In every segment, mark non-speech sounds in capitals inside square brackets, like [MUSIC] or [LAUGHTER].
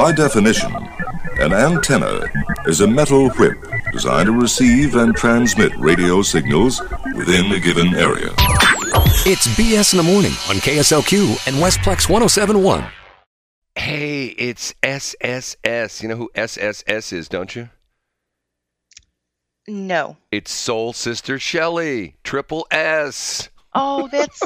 By definition, an antenna is a metal whip designed to receive and transmit radio signals within a given area. It's BS in the morning on KSLQ and Westplex 1071. Hey, it's SSS. You know who SSS is, don't you? No. It's Soul Sister Shelly, Triple S. Oh, that's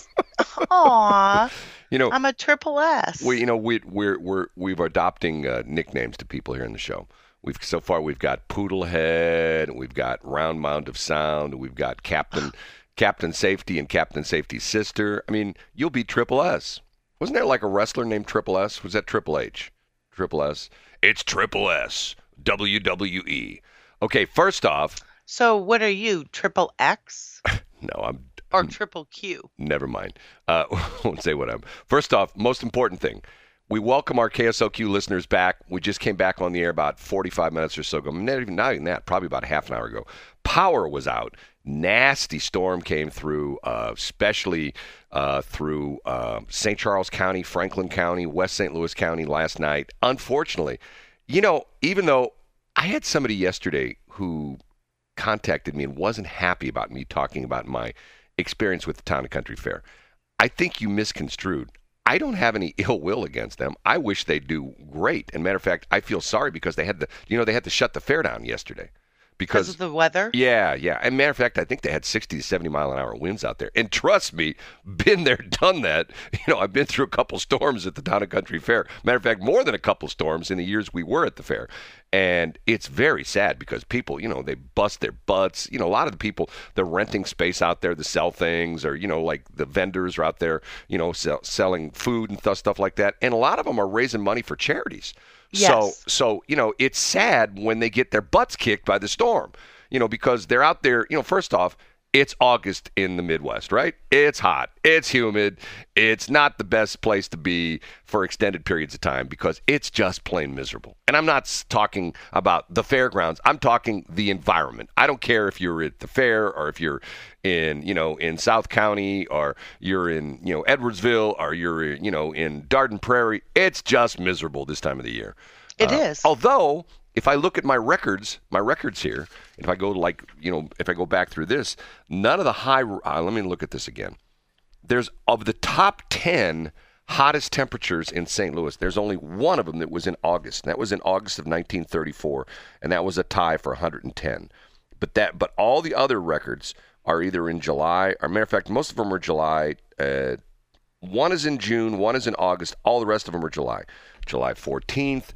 aw. [LAUGHS] You know, I'm a triple S. we you know we we're we're we've adopting uh, nicknames to people here in the show. We've so far we've got Poodlehead, we've got Round Mound of Sound, we've got Captain [SIGHS] Captain Safety and Captain Safety's sister. I mean, you'll be Triple S. Wasn't there like a wrestler named Triple S? Was that Triple H? Triple S. It's Triple S. WWE. Okay, first off, so what are you? Triple X [LAUGHS] no, I'm or triple Q? Never mind. Uh, [LAUGHS] won't say what I'm. First off, most important thing. We welcome our KSLQ listeners back. We just came back on the air about 45 minutes or so ago. Not even, not even that, probably about half an hour ago. Power was out. Nasty storm came through, uh, especially uh, through uh, St. Charles County, Franklin County, West St. Louis County last night. Unfortunately, you know, even though I had somebody yesterday who contacted me and wasn't happy about me talking about my experience with the Town and Country Fair. I think you misconstrued. I don't have any [LAUGHS] ill will against them. I wish they do great. And matter of fact, I feel sorry because they had to, you know, they had to shut the fair down yesterday Because of the weather? yeah, yeah. And matter of fact, I think they had 60 to 70 mile an hour winds out there. And trust me, been there, [LAUGHS] done that. You know, I've been through a couple storms at the Town and Country Fair. Matter of fact, more than a couple storms in the years we were at the fair. And it's very sad because people, you know, they bust their butts. You know, a lot of the people, they're renting space out there to sell things, or you know, like the vendors are out there, you know, sell, selling food and th- stuff like that. And a lot of them are raising money for charities. So, so you know, it's sad when they get their butts kicked by the storm. You know, because they're out there. You know, first off, it's August in the Midwest, right? It's hot, it's humid, it's not the best place to be for extended periods of time because it's just plain miserable. And I'm not talking about the fairgrounds. I'm talking the environment. I don't care if you're at the fair or if you're in, you know, in South County or you're in, you know, Edwardsville or you're, you know, in Dardenne Prairie. It's just miserable this time of the year. It Uh, is. Although, if I look at my records, my records here, if I go like, you know, if I go back through this, none of the high. Uh, let me look at this again. There's of the top ten hottest temperatures in St. Louis. There's only one of them that was in August. That was in August of 1934, and that was a tie for 110. But that, but all the other records are either in July, or matter of fact, most of them are July. Uh, one is in June, one is in August. All the rest of them are July. July 14th,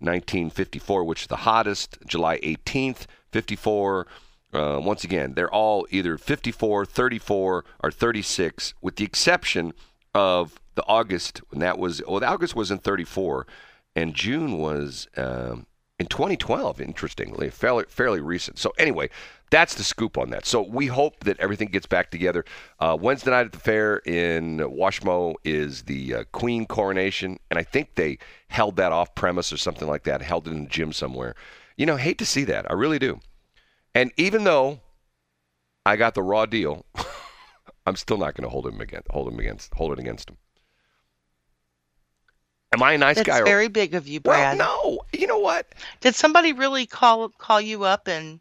1954, which is the hottest. July 18th, 54. Uh, once again, they're all either 54, 34, or 36, with the exception of the August, when that was, well, the August was in 34, and June was um, in 2012, interestingly, fairly, fairly recent. So, anyway, that's the scoop on that. So, we hope that everything gets back together. Uh, Wednesday night at the fair in Washmo is the uh, Queen coronation, and I think they held that off premise or something like that, held it in the gym somewhere. You know, hate to see that. I really do. And even though I got the raw deal, [LAUGHS] I'm still not going to hold him against hold him against hold it against him. Am I a nice That's guy? or- very big of you, well, no. You know what? Did somebody really call call you up and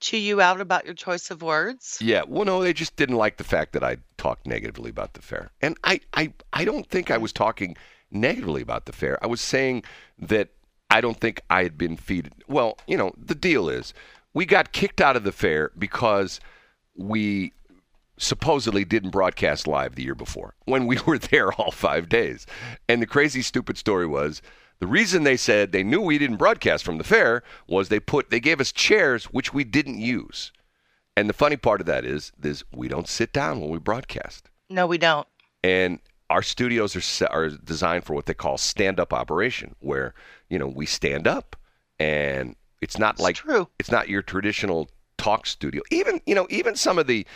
chew you out about your choice of words? Yeah. Well, no, they just didn't like the fact that I talked negatively about the fair, and I, I, I don't think I was talking negatively about the fair. I was saying that I don't think I had been feeded. Well, you know, the deal is we got kicked out of the fair because we supposedly didn't broadcast live the year before when we [LAUGHS] were there all five days. And the crazy, stupid story was the reason they said they knew we didn't broadcast from the fair was they put they gave us chairs which we didn't use. And the funny part of that is, is we don't sit down when we broadcast No, we don't. and our studios are are designed for what they call stand up operation, where you know we stand up, and it's not It's like true. it's not your traditional talk studio. Even you know even some of the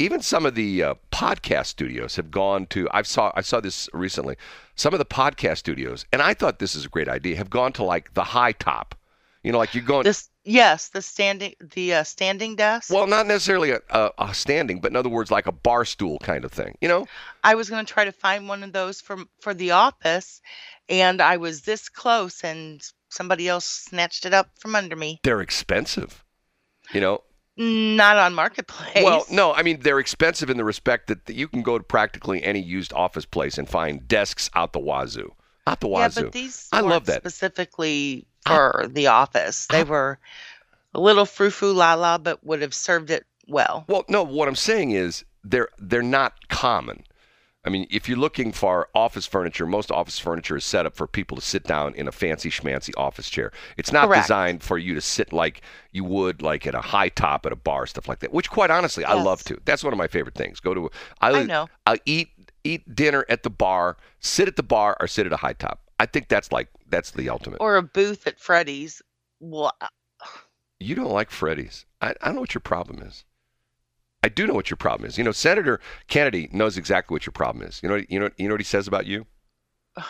even some of the uh, podcast studios have gone to. I saw I saw this recently. Some of the podcast studios, and I thought this is a great idea, have gone to like the high top. You know, like you're going. This Yes, the standing the uh, standing desk. Well, not necessarily a, a, a standing, but in other words, like a bar stool kind of thing. You know? I was going to try to find one of those for for the office, and I was this close, and somebody else snatched it up from under me. They're expensive. You know? Not on marketplace. Well, no, I mean they're expensive in the respect that you can go to practically any used office place and find desks out the wazoo. Out the wazoo. Yeah, but these I love that. specifically for the office. They were a little frou frou la la, but would have served it well. Well, no, what I'm saying is they're they're not common. I mean, if you're looking for office furniture, most office furniture is set up for people to sit down in a fancy schmancy office chair. It's not Correct. designed for you to sit like you would like at a high top at a bar, stuff like that. Which, quite honestly, I love to. That's one of my favorite things. Go to I, I know. I eat eat dinner at the bar, sit at the bar, or sit at a high top. I think that's like that's the ultimate. Or a booth at Freddy's. Well, uh, You don't like Freddy's. I, I don't know what your problem is. I do know what your problem is. You know, Senator Kennedy knows exactly what your problem is. You know, you know, you know what he says about you. [SIGHS]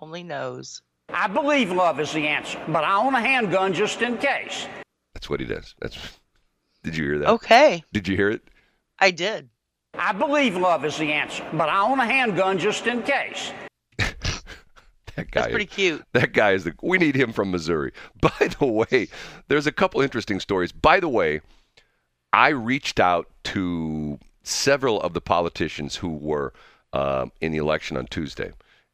only knows. I believe love is the answer, but I own a handgun just in case. That's what he does. That's. Did you hear that? Okay, Did you hear it? I did. I believe love is the answer, but I own a handgun just in case. [LAUGHS] That guy. That's pretty cute. That guy is the. We need him from Missouri. [LAUGHS] By the way, there's a couple interesting stories. By the way, I reached out to several of the politicians who were um, in the election on Tuesday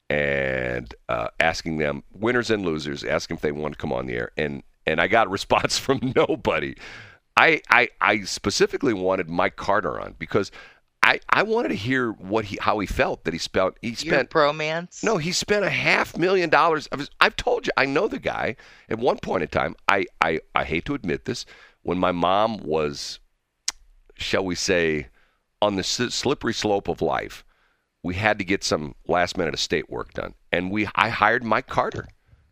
and uh, asking them, winners and losers, asking if they want to come on the air. And and I got a [LAUGHS] response from nobody. I, I, I specifically wanted Mike Carter on because I, I wanted to hear what he how he felt that he spent he Your spent bromance. no, he spent a half million dollars. Of his, I've told you, I know the guy. At one point in time, I, I, I hate to admit this, when my mom was, shall we say, on the slippery slope of life, we had to get some last minute estate work done, and we I hired Mike Carter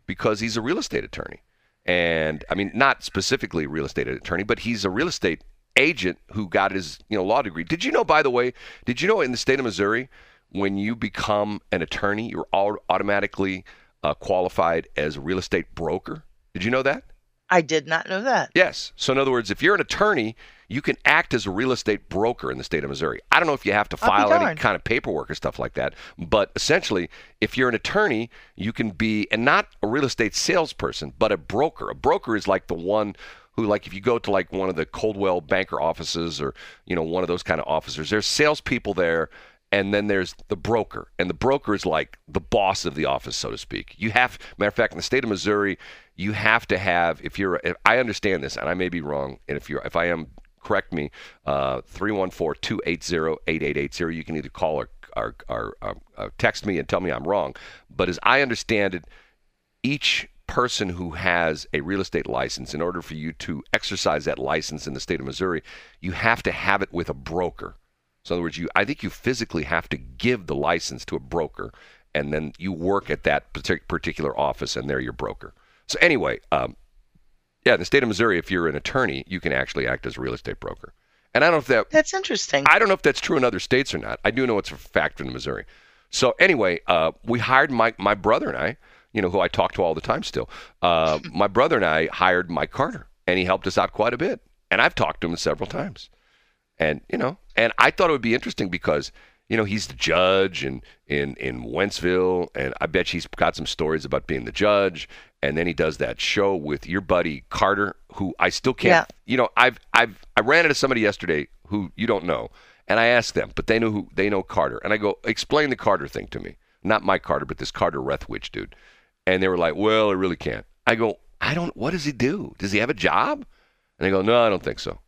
because he's a real estate attorney, and I mean not specifically a real estate attorney, but he's a real estate agent who got his you know law degree. Did you know, by the way? Did you know in the state of Missouri, when you become an attorney, you're all automatically uh, qualified as a real estate broker? Did you know that? I did not know that. Yes. So in other words, if you're an attorney, you can act as a real estate broker in the state of Missouri. I don't know if you have to file any kind of paperwork or stuff like that, but essentially, if you're an attorney, you can be and not a real estate salesperson, but a broker. A broker is like the one who like if you go to like one of the Coldwell banker offices or you know one of those kind of officers, there's salespeople there and then there's the broker and the broker is like the boss of the office so to speak you have matter of fact in the state of missouri you have to have if you're if i understand this and i may be wrong and if you're if i am correct me uh, 314-280-8880 you can either call or, or, or um, uh, text me and tell me i'm wrong but as i understand it each person who has a real estate license, in order for you to exercise that license in the state of Missouri, you have to have it with a broker. So in other words, you I think you physically have to give the license to a broker, and then you work at that partic- particular office, and they're your broker. So anyway, um, yeah, in the state of Missouri, if you're an attorney, you can actually act as a real estate broker. And I don't know if that That's interesting. I don't know if that's true in other states or not. I do know it's a fact in Missouri. So anyway, uh, we hired my my brother and I, you know, who I talk to all the time still. Uh, [LAUGHS] my brother and I hired Mike Carter, and he helped us out quite a bit. And I've talked to him several times. And you know, and I thought it would be interesting because you know he's the judge in in in Wentzville, and I bet he's got some stories about being the judge. And then he does that show with your buddy Carter, who I still can't. Yeah. You know, I've I've I ran into somebody yesterday who you don't know, and I asked them, but they know who they know Carter, and I go explain the Carter thing to me, not my Carter, but this Carter Rethwich dude, and they were like, well, I really can't. I go, I don't. What does he do? Does he have a job? And they go, no, I don't think so.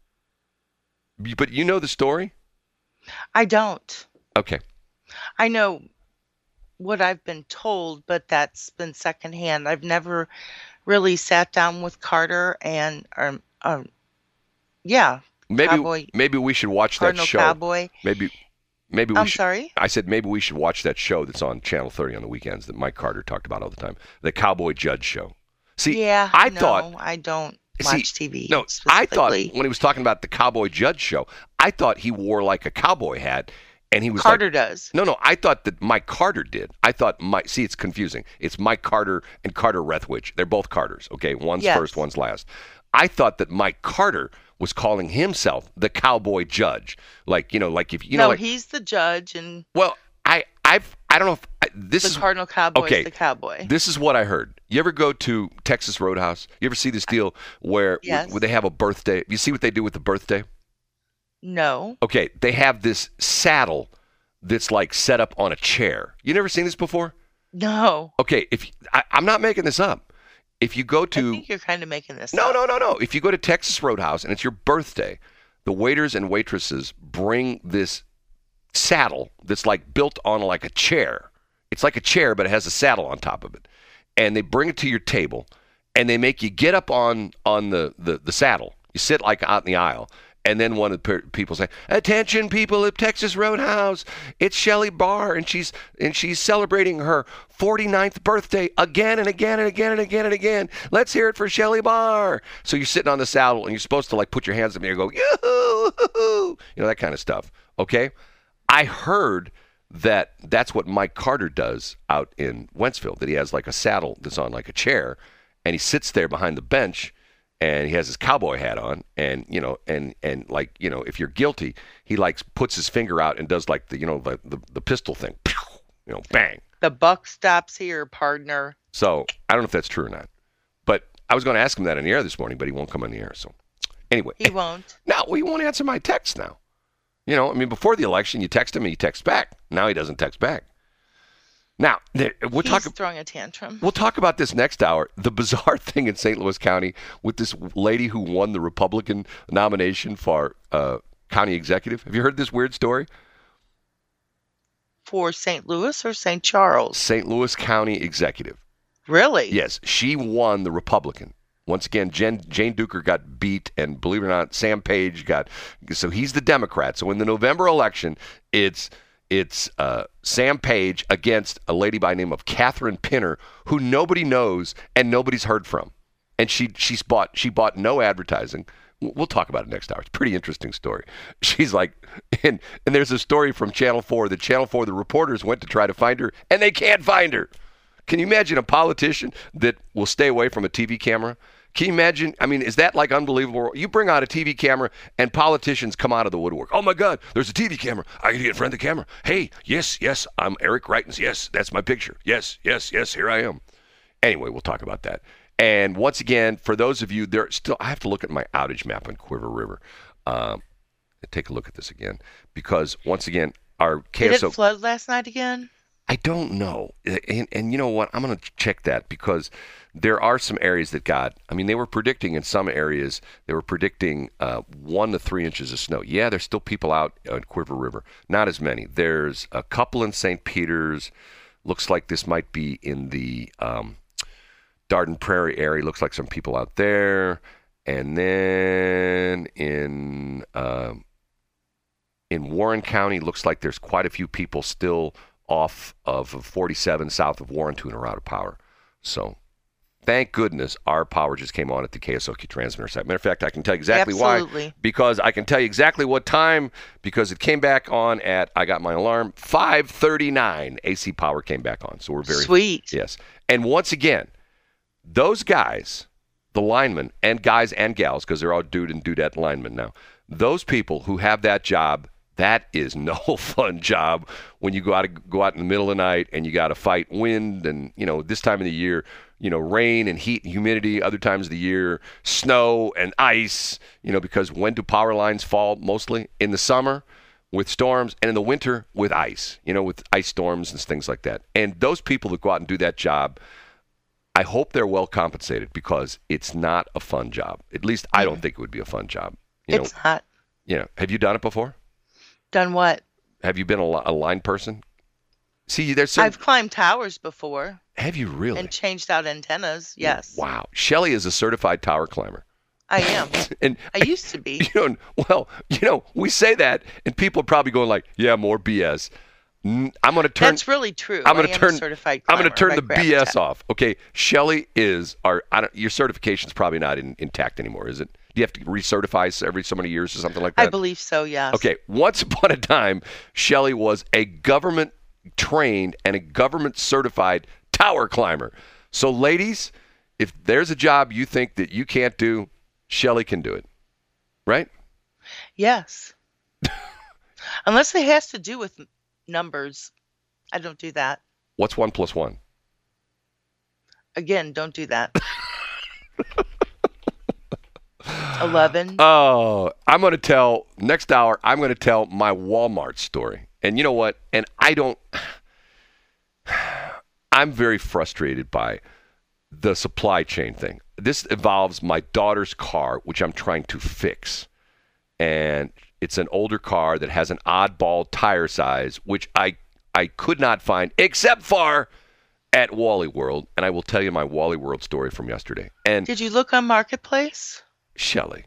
But you know the story? I don't. Okay. I know what I've been told, but that's been secondhand. I've never really sat down with Carter and um, um yeah, Maybe Cowboy- maybe we should watch that Cardinal show. Cowboy. Maybe maybe we I'm should, sorry. I said maybe we should watch that show that's on Channel 30 on the weekends that Mike Carter talked about all the time. The Cowboy Judge show. See, yeah, I no, thought I don't See, watch TV. No, I thought when he was talking about the Cowboy Judge show, I thought he wore like a cowboy hat and he was Carter like, does. no, no. I thought that Mike Carter did. I thought Mike. See, it's confusing. It's Mike Carter and Carter Rethwich. They're both Carters. Okay, one's Yes. first, one's last. I thought that Mike Carter was calling himself the cowboy judge. Like you know, like if you no, know, like he's the judge, and well, I I've I don't know if I, this the is Cardinal Cowboy okay. the cowboy. this is what I heard. You ever go to Texas Roadhouse? You ever see this deal where Yes. where they have a birthday? You see what they do with the birthday? no, Okay, they have this saddle that's like set up on a chair. You never seen this before? no. Okay, if I, I'm not making this up, if you go I to think you're kind of making this. no up. no no no, if you go to Texas Roadhouse and it's your birthday, the waiters and waitresses bring this saddle that's like built on like a chair. It's like a chair, but it has a saddle on top of it, and they bring it to your table, and they make you get up on on the the, the saddle. You sit like out in the aisle. And then one of the people say, "Attention, people at Texas Roadhouse! It's Shelly Barr, and she's and she's celebrating her 49th birthday again and again and again and again and again. Let's hear it for Shelly Barr!" So you're sitting on the saddle, and you're supposed to like put your hands up and go yoo-hoo, you know that kind of stuff. Okay, I heard that that's what Mike Carter does out in Wentzville. That he has like a saddle that's on like a chair, and he sits there behind the bench, and he has his cowboy hat on, and you know, and and like you know, if you're guilty, he like puts his finger out and does like the you know the the, the pistol thing, [LAUGHS] you know, bang. The buck stops here, partner. So I don't know if that's true or not, but I was going to ask him that in the air this morning, but he won't come on the air. So anyway, He won't. [LAUGHS] now he won't answer my text now. You know, I mean, before the election, you text him and he texts back. Now he doesn't text back. Now we'll He's talk. throwing a tantrum. We'll talk about this next hour. The bizarre [LAUGHS] thing in St. Louis County with this lady who won the Republican nomination for uh, county executive. Have you heard this weird story? For St. Louis or St. Charles? St. Louis County executive. Really? Yes, she won the Republican. Once again, Jen, Jane Dueker got beat, and believe it or not, Sam Page got. So he's the Democrat. So in the November election, it's it's uh, Sam Page against a lady by the name of Katherine Pinner, who nobody knows and nobody's heard from, and she she's bought she bought no advertising. We'll talk about it next hour. It's a pretty interesting story. [LAUGHS] She's like, and and there's a story from Channel Four that Channel Four the reporters went to try to find her, and they can't find her. Can you imagine a politician that will stay away from a TV camera? Can you imagine? I mean, is that like unbelievable? You bring out a TV camera and politicians come out of the woodwork. Oh my God, there's a TV camera. I can get in front of the camera. Hey, yes, yes, I'm Eric Greitens. Yes, that's my picture. Yes, yes, yes, here I am. Anyway, we'll talk about that. And once again, for those of you there, still, I have to look at my outage map on Cuivre River. Um, take a look at this again because once again, our Did KSO. it flood last night again? I don't know. And, and you know what? I'm going to check that because there are some areas that got, I mean, they were predicting in some areas, they were predicting uh, one to three inches of snow. Yeah, there's still people out on Cuivre River. Not as many. There's a couple in St. Peter's. Looks like this might be in the um, Dardenne Prairie area. Looks like some people out there. And then in. Um, in Warren County, looks like there's quite a few people still off of 47 south of Warrenton are out of power. So thank goodness our power just came on at the KSLQ transmitter site. Matter of fact, I can tell you exactly Absolutely. why. Because I can tell you exactly what time, because it came back on at, I got my alarm, 539. AC power came back on. So we're very Sweet. Yes. And once again, those guys, the linemen, and guys and gals, because they're all dude and dudette linemen now, those people who have that job, that is no [LAUGHS] fun job when you go out go out in the middle of the night and you got to fight wind and you know this time of the year, you know rain and heat and humidity. Other times of the year, snow and ice. You know because when do power lines fall? Mostly in the summer with storms and in the winter with ice. You know with ice storms and things like that. And those people that go out and do that job. I hope they're well compensated because it's not a fun job. At least I don't think it would be a fun job. You it's know, not. you know, have you done it before? Done what? Have you been a, a line person? See, there's some. I've climbed towers before have you really? and changed out antennas. Yes. Wow. Shelly is a certified tower climber. I am. [LAUGHS] And I used to be. [LAUGHS] you know, well, you know, we say that, and people are probably going like, "Yeah, more BS." I'm going to turn. That's really true. I'm going to turn. A certified I'm going to turn the BS off. Okay, Shelly is our. I don't, your certification's probably not in, intact anymore, is it? Do you have to recertify every so many years or something like that? I believe so. Yes. Okay, once upon a time, Shelly was a government trained and a government certified tower climber. So, ladies, if there's a job you think that you can't do, Shelley can do it. Right? Yes. [LAUGHS] Unless it has to do with numbers, I don't do that. What's one plus one? Again, don't do that. [LAUGHS] 11. Oh, I'm going to tell next hour, I'm going to tell my Walmart story. And you know what? And I don't, [SIGHS] I'm very frustrated by the supply chain thing. This involves my daughter's car, which I'm trying to fix. And it's an older car that has an oddball tire size, which I, I could not find except for at Wally World. And I will tell you my Wally World story from yesterday. And Did you look on Marketplace? Shelly,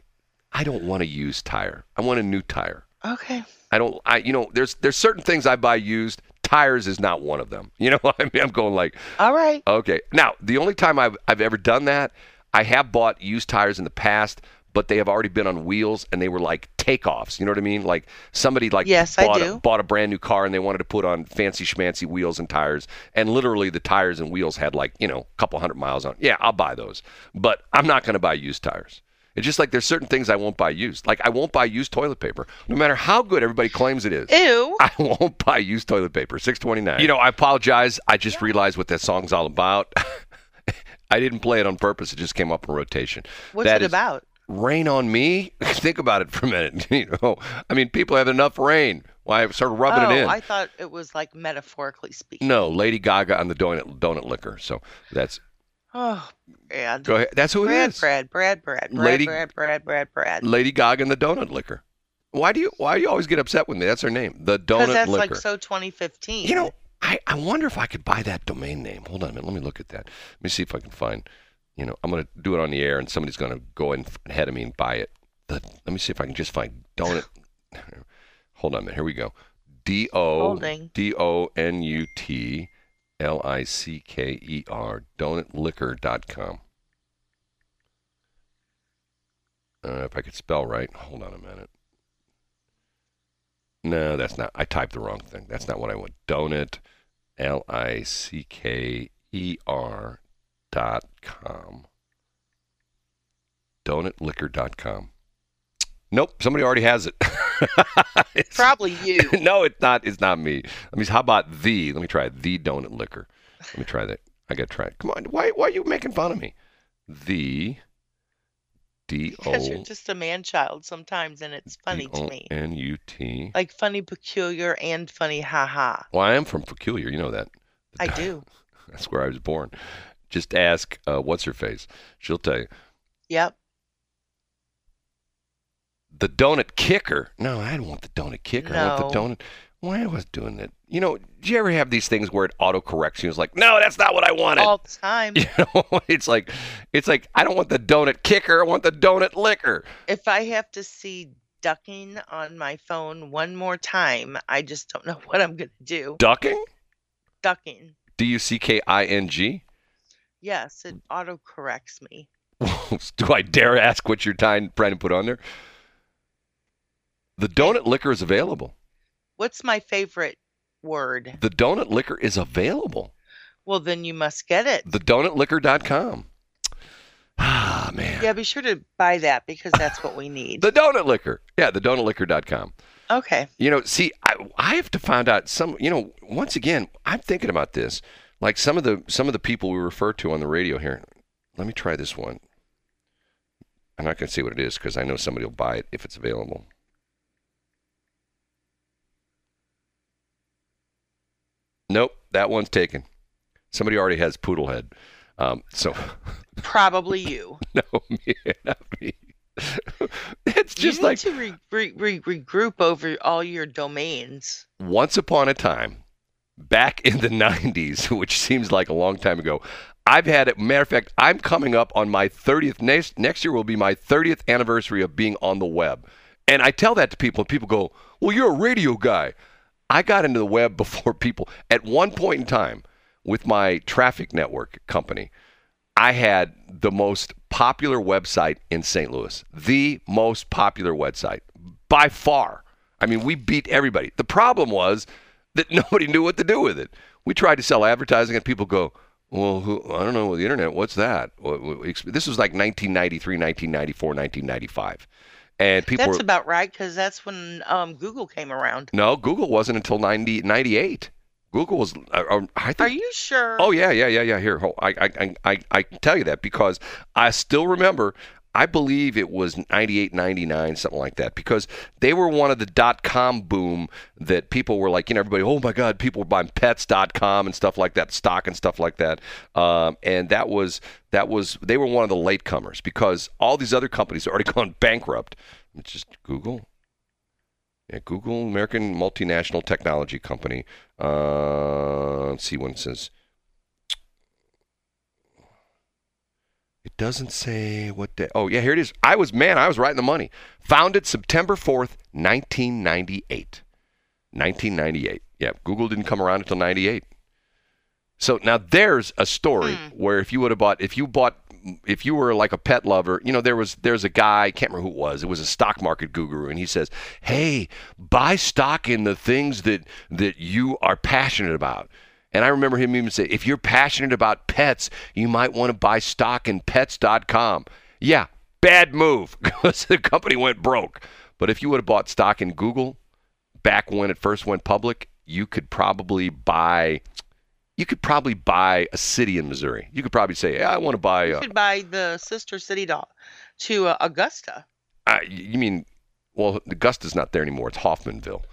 I don't want a used tire. I want a new tire. Okay. I don't. I you know there's there's certain things I buy used. Tires is not one of them. [LAUGHS] You know, I mean, I'm going like, All right. okay. Now the only time I've I've ever done that, I have bought used tires in the past, but they have already been on wheels and they were like takeoffs. You know what I mean? Like somebody like Yes, I bought, A, do. bought a brand new car and they wanted to put on fancy schmancy wheels and tires, and literally the tires and wheels had like you know a couple hundred miles on. Yeah, I'll buy those, but I'm not going to buy used tires. It's just like there's certain things I won't buy used. Like I won't buy used toilet paper, no matter how good everybody claims it is. Ew. [LAUGHS] I won't buy used toilet paper. Six twenty nine. You know, I apologize. I just realized what that song's all about. [LAUGHS] I didn't play it on purpose. It just came up in rotation. What's That it is about? Rain on me. [LAUGHS] Think about it for a minute. You know, I mean, people have enough rain. Why start rubbing oh, it in? I thought it was like metaphorically speaking. No, Lady Gaga on the donut donut licker. So that's Oh, Brad. go ahead. That's who it Brad, is. Brad, Brad, Brad, Brad, Lady- Brad, Brad, Brad, Brad. Lady Gaga and the donut licker. Why do you why do you always get upset with me? That's her name. The Because donut that's licker. like so 2015. You know, I, I wonder if I could buy that domain name. Hold on a minute. Let me look at that. Let me see if I can find, you know, I'm going to do it on the air and somebody's going to go in ahead of me and buy it. The, let me see if I can just find donut. [LAUGHS] Hold on a minute. Here we go. D O. D O N U T L I C K E R donutlicker.com. Uh, if I could spell right. Hold on a minute. No, that's not. I typed the wrong thing. That's not what I want. Donut, L I C K E R dot com. Donutlicker.com. Nope, somebody already has it. [LAUGHS] It's- Probably you. [LAUGHS] no, it's not. It's not me. Let me. How about the? Let me try it. the donut licker. Let me try that. I got to try it. Come on. Why? Why are you making fun of me? The D O [LAUGHS] Because you're just a man child sometimes, and it's funny to me. N U T. Like funny, peculiar, and funny, haha. Well, I am from Peculiar. You know that. I do. That's where I was born. Just ask uh, what's her face. She'll tell you. Yep. The donut kicker. No, I don't want the donut kicker. I want the donut. Why I was doing that? You know, do you ever have these things where it auto corrects you? It's like, no, that's not what I wanted. All the time. [LAUGHS] You know, [LAUGHS] it's like, it's like I don't want the donut kicker. I want the donut licker. If I have to see ducking on my phone one more time, I just don't know [LAUGHS] what I'm going to do. Ducking? Ducking. D U C K I N G. Yes, it auto corrects me. Do I dare ask what you're trying, trying to put on there? The donut licker is available. What's my favorite word? The donut licker is available. Well, then you must get it. TheDonutLicker.com. Ah, man. Yeah, be sure to buy that because that's what we need. The donut licker. Yeah, TheDonutLicker.com. Okay. You know, see, I, I have to find out some. You know, once again, I'm thinking about this. Like some of the some of the people we refer to on the radio here. Let me try this one. I'm not going to say what it is because I know somebody will buy it if it's available. Nope, that one's taken. Somebody already has poodle head. Um, so Probably [LAUGHS] you. no, [LAUGHS] me, not me. it's just you need like to re- re- re- regroup over all your domains. once upon a time, back in the [LAUGHS] 90s, which seems like a long time ago, I've had it. Matter of fact, I'm coming up on my 30th. Next, next year will be my 30th anniversary of being on the web. And I tell that to people, and people go, Well, you're a radio guy. I got into the web [LAUGHS] before people. At one point in time, with my traffic network company, I had the most popular website in St. Louis, the most popular website by far. I mean, we beat everybody. The problem was that [LAUGHS] nobody knew what to do with it. We tried to sell advertising, and people go, "Well, who, I don't know the internet. What's that?" This was like 1993, 1994, 1995, and people. That's were, about right because that's when um, Google came around. no, Google wasn't until 90, 98. Google was. Uh, uh, I think, Are you sure? Oh yeah, yeah, yeah, yeah. Here, hold- I, I, I, I, I can tell you that because I still remember. I believe it was 98, 99, something like that, because they were one of the dot com boom that people were like, you know, everybody, oh my God, people were buying pets.com and stuff like that, stock and stuff like that. Um, and that was, that was, they were one of the latecomers because all these other companies had already [LAUGHS] gone bankrupt. It's just Google. Yeah, Google, American multinational technology company. Uh, let's see when it says. Doesn't say what day. Oh, yeah, here it is. I was, man, I was right in the money. Founded September 4th, 1998. 1998. Yeah, Google didn't come around until 98. So now there's a story hmm. where if you would have bought, if you bought, if you were like a pet lover, you know, there was, there's a guy, I can't remember who it was. It was a stock market guru, and he says, "Hey, buy stock in the things that that you are passionate about." And I remember him even say, "If you're passionate about pets, you might want to buy stock in Pets.com." Yeah, bad move [LAUGHS] because the company went broke. But if you would have bought stock in Google back when it first went public, you could probably buy you could probably buy a city in Missouri. You could probably say, yeah, I want to buy. You Uh, could buy the sister city to, to uh, Augusta. uh, you mean, well, Augusta's not there anymore. It's Hoffmanville.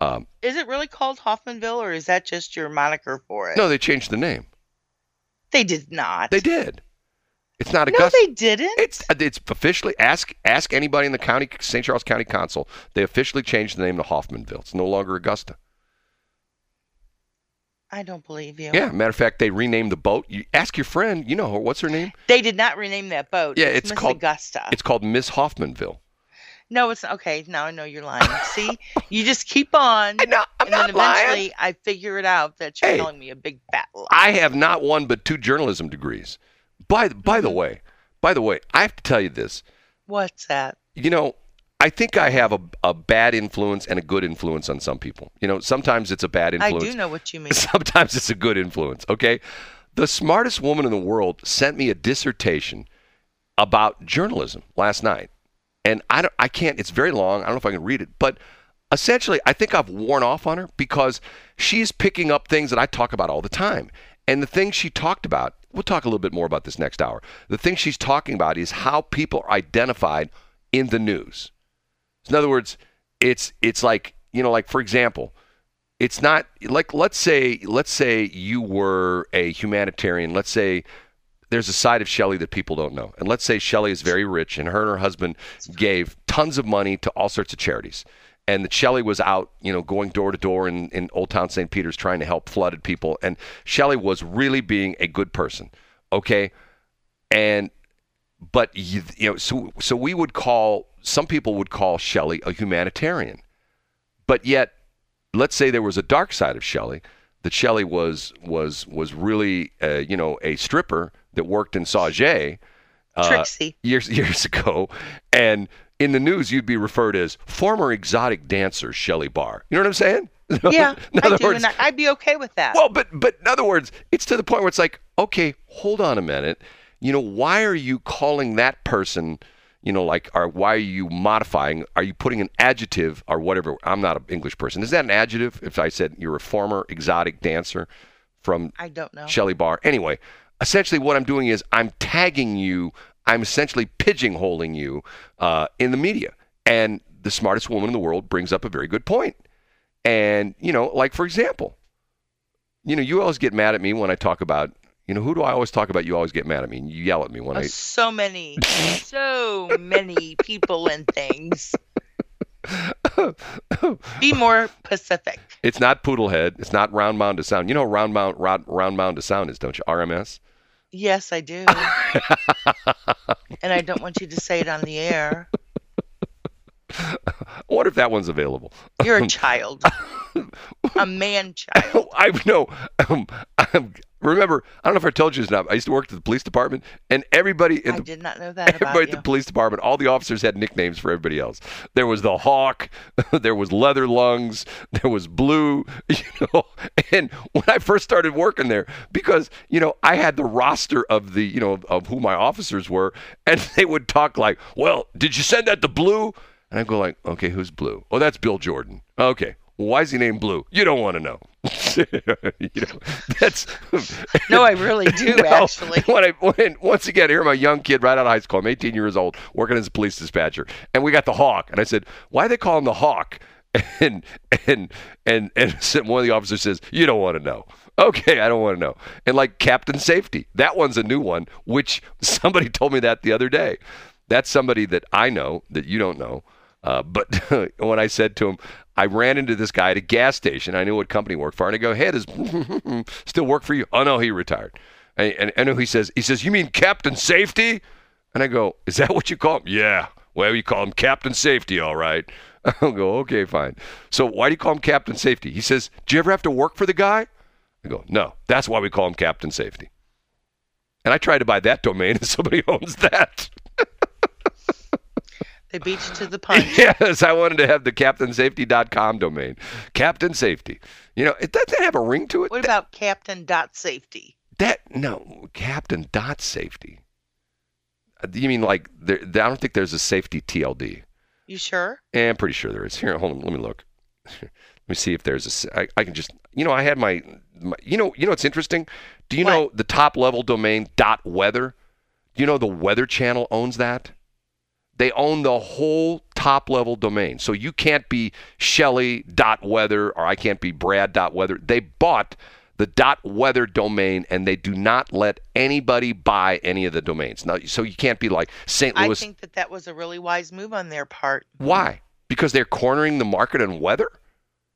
Um, Is it really called Hoffmanville, or is that just your moniker for it? no, they changed the name. they did not. They did. It's not Augusta. No, they didn't. It's uh, it's officially ask ask anybody in the county St. Charles County Council. They officially changed the name to Hoffmanville. It's no longer Augusta. I don't believe you. Yeah, matter of fact, they renamed the boat. You ask your friend. You know her. What's her name? They did not rename that boat. Yeah, it's, it's Miss called- Augusta. It's called Miss Hoffmanville. No, it's okay. Now I know you're lying. See, you just keep on, [LAUGHS] I know, I'm and then not lying. eventually I figure it out that you're Hey. telling me a big fat lie. I have not one but two journalism degrees. By by the mm-hmm. way, by the way, I have to tell you this. What's that? You know, I think I have a, a bad influence and a good influence on some people. You know, sometimes it's a bad influence. I do know what you [LAUGHS] mean. Sometimes it's a good influence. Okay, the smartest woman in the world sent me a dissertation about journalism last night, and I don't, I can't. It's very long. I don't know if I can read it, but essentially, I think I've worn off on her because she's picking up things that I talk about all the time, and the things she talked about. We'll talk a little bit more about this next hour. The thing she's talking about is how people are identified in the news. In other words, it's it's like you know, like for example, it's not like let's say let's say you were a humanitarian. Let's say there's a side of Shelley that people don't know, and let's say Shelley is very rich, and her and her husband gave tons of money to all sorts of charities. And that Shelley was out, you know, going door to door in, in Old Town St. Peter's trying to help flooded people. And Shelley was really being a good person. Okay. And but you, you know, so so we would call some people would call Shelley a humanitarian, but yet, let's say there was a dark side of Shelley, that Shelley was was was really, uh, you know, a stripper that worked in Sauget uh, years [LAUGHS] years ago, and in the news you'd be referred as former exotic dancer Shelley Barr. You know what I'm saying? [LAUGHS] Yeah, I do, words, and I'd be okay with that. well, but but in other words, it's to the point where it's like, okay, hold on a minute. You know, why are you calling that person? You know, like, or why are you modifying? Are you putting an adjective or whatever? I'm not an English person. Is that an adjective? If I said you're a former exotic dancer from I don't know. Shelley Barr. Anyway, essentially what I'm doing is I'm tagging you. I'm essentially pigeonholing you uh, in the media. And the smartest woman in the world brings up a very good point. And you know, like for example, you know, you always get mad at me when I talk about. You know, who do I always talk about? You always get mad at me. You yell at me when Oh, I. so many, [LAUGHS] so many people and things. Be more Pacific. It's not Poodlehead. It's not Round Mound to Sound. You know, Round Mound round, round Mound to Sound is, don't you? RMS. Yes, I do. and I don't want you to say it on the air. [LAUGHS] I wonder if that one's available. You're a child, [LAUGHS] a man child. I know. Um, I'm, Remember, I don't know if I told you this now. I used to work at the police department, and everybody in I the did not know that about everybody at the police department, all the officers had nicknames for everybody else. There was the Hawk, [LAUGHS] there was Leather Lungs, there was Blue, [LAUGHS] you know. And when I first started working there, because you know I had the roster of the you know of who my officers were, and [LAUGHS] they would talk like, "Well, did you send that to Blue?" And I go like, "Okay, who's Blue? Oh, that's Bill Jordan. Okay." Well, why is he named Blue? You don't want to know. [LAUGHS] you know, that's [LAUGHS] No, I really do, [LAUGHS] No. actually. When I when, once again, here I'm a young kid right out of high school. I'm 18 years old, working as a police dispatcher, and we got the Hawk. And I said, "Why they call him the Hawk?" And and and and one of the officers says, "You don't want to know." Okay, I don't want to know. And like Captain Safety, that one's a new one, which somebody told me that the other day. That's somebody that I know that you don't know. Uh, but when I said to him, I ran into this guy at a gas station. I knew what company he worked for, and I go, "Hey, does [LAUGHS] still work for you?" Oh no, he retired. And, and know he says, he says, "You mean Captain Safety?" And I go, "Is that what you call him?" Yeah. Well, you call him Captain Safety, all right. [LAUGHS] I'll go, okay, fine. So why do you call him Captain Safety? He says, "Do you ever have to work for the guy?" I go, "No, that's why we call him Captain Safety." And I tried to buy that domain, [LAUGHS] and somebody owns that. They beat you to the [LAUGHS] punch. yes, I wanted to have the CaptainSafety.com domain. Captain Safety. You know, it doesn't have a ring to it. What That- about Captain Dot Safety? that? No, Captain Dot Safety. Uh, You mean like there? I don't think there's a safety TLD. You sure? Eh, I'm pretty sure there is. Here, hold on. Let me look. let me see if there's a. I, I can just. You know, I had my, my. You know. You know. What's interesting. Do you What? know the top level domain dot weather? Do you know the Weather Channel owns that? They own the whole top level domain. So you can't be Shelly dot weather or I can't be Brad dot weather. They bought the dot weather domain and they do not let anybody buy any of the domains. Now, so you can't be like St. Louis i think that that was a really wise move on their part. Why? Because they're cornering the market on weather.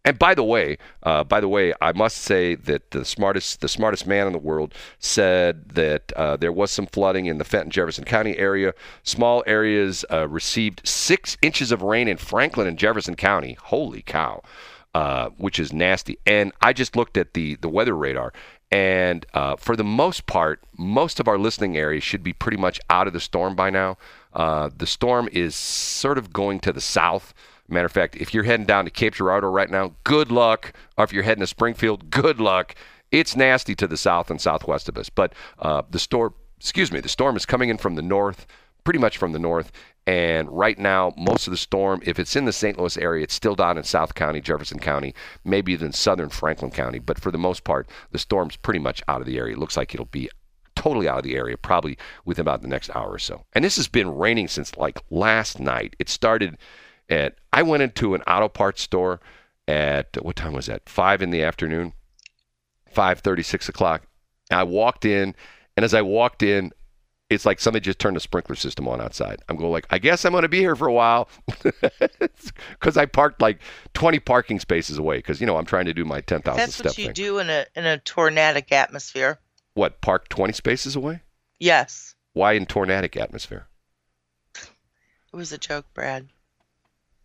And by the way, uh, by the way, I must say that the smartest, the smartest man in the world said that uh, there was some flooding in the Fenton Jefferson County area. Small areas uh, received six inches of rain in Franklin and Jefferson County. Holy cow! Uh, which is nasty. And I just looked at the the weather radar, and uh, for the most part, most of our listening areas should be pretty much out of the storm by now. Uh, the storm is sort of going to the south. Matter of fact, if you're heading down to Cape Girardeau right now, good luck. Or if you're heading to Springfield, good luck. It's nasty to the south and southwest of us. But uh, the storm, excuse me, the storm is coming in from the north, pretty much from the north. And right now, most of the storm, if it's in the St. Louis area, it's still down in South County, Jefferson County, maybe even southern Franklin County. But for the most part, the storm's pretty much out of the area. It looks like it'll be totally out of the area probably within about the next hour or so. And this has been raining since like last night. It started at I went into an auto parts store at what time was that? Five in the afternoon, five thirty, six o'clock. And I walked in, and as I walked in, it's like somebody just turned the sprinkler system on outside. I'm going like, I guess I'm going to be here for a while, [LAUGHS] because I parked like 20 parking spaces away. Because you know I'm trying to do my 10,000 That's step what you thing. do in a in a tornadic atmosphere. What? Park 20 spaces away? Yes. Why in tornadic atmosphere? It was a joke, Brad.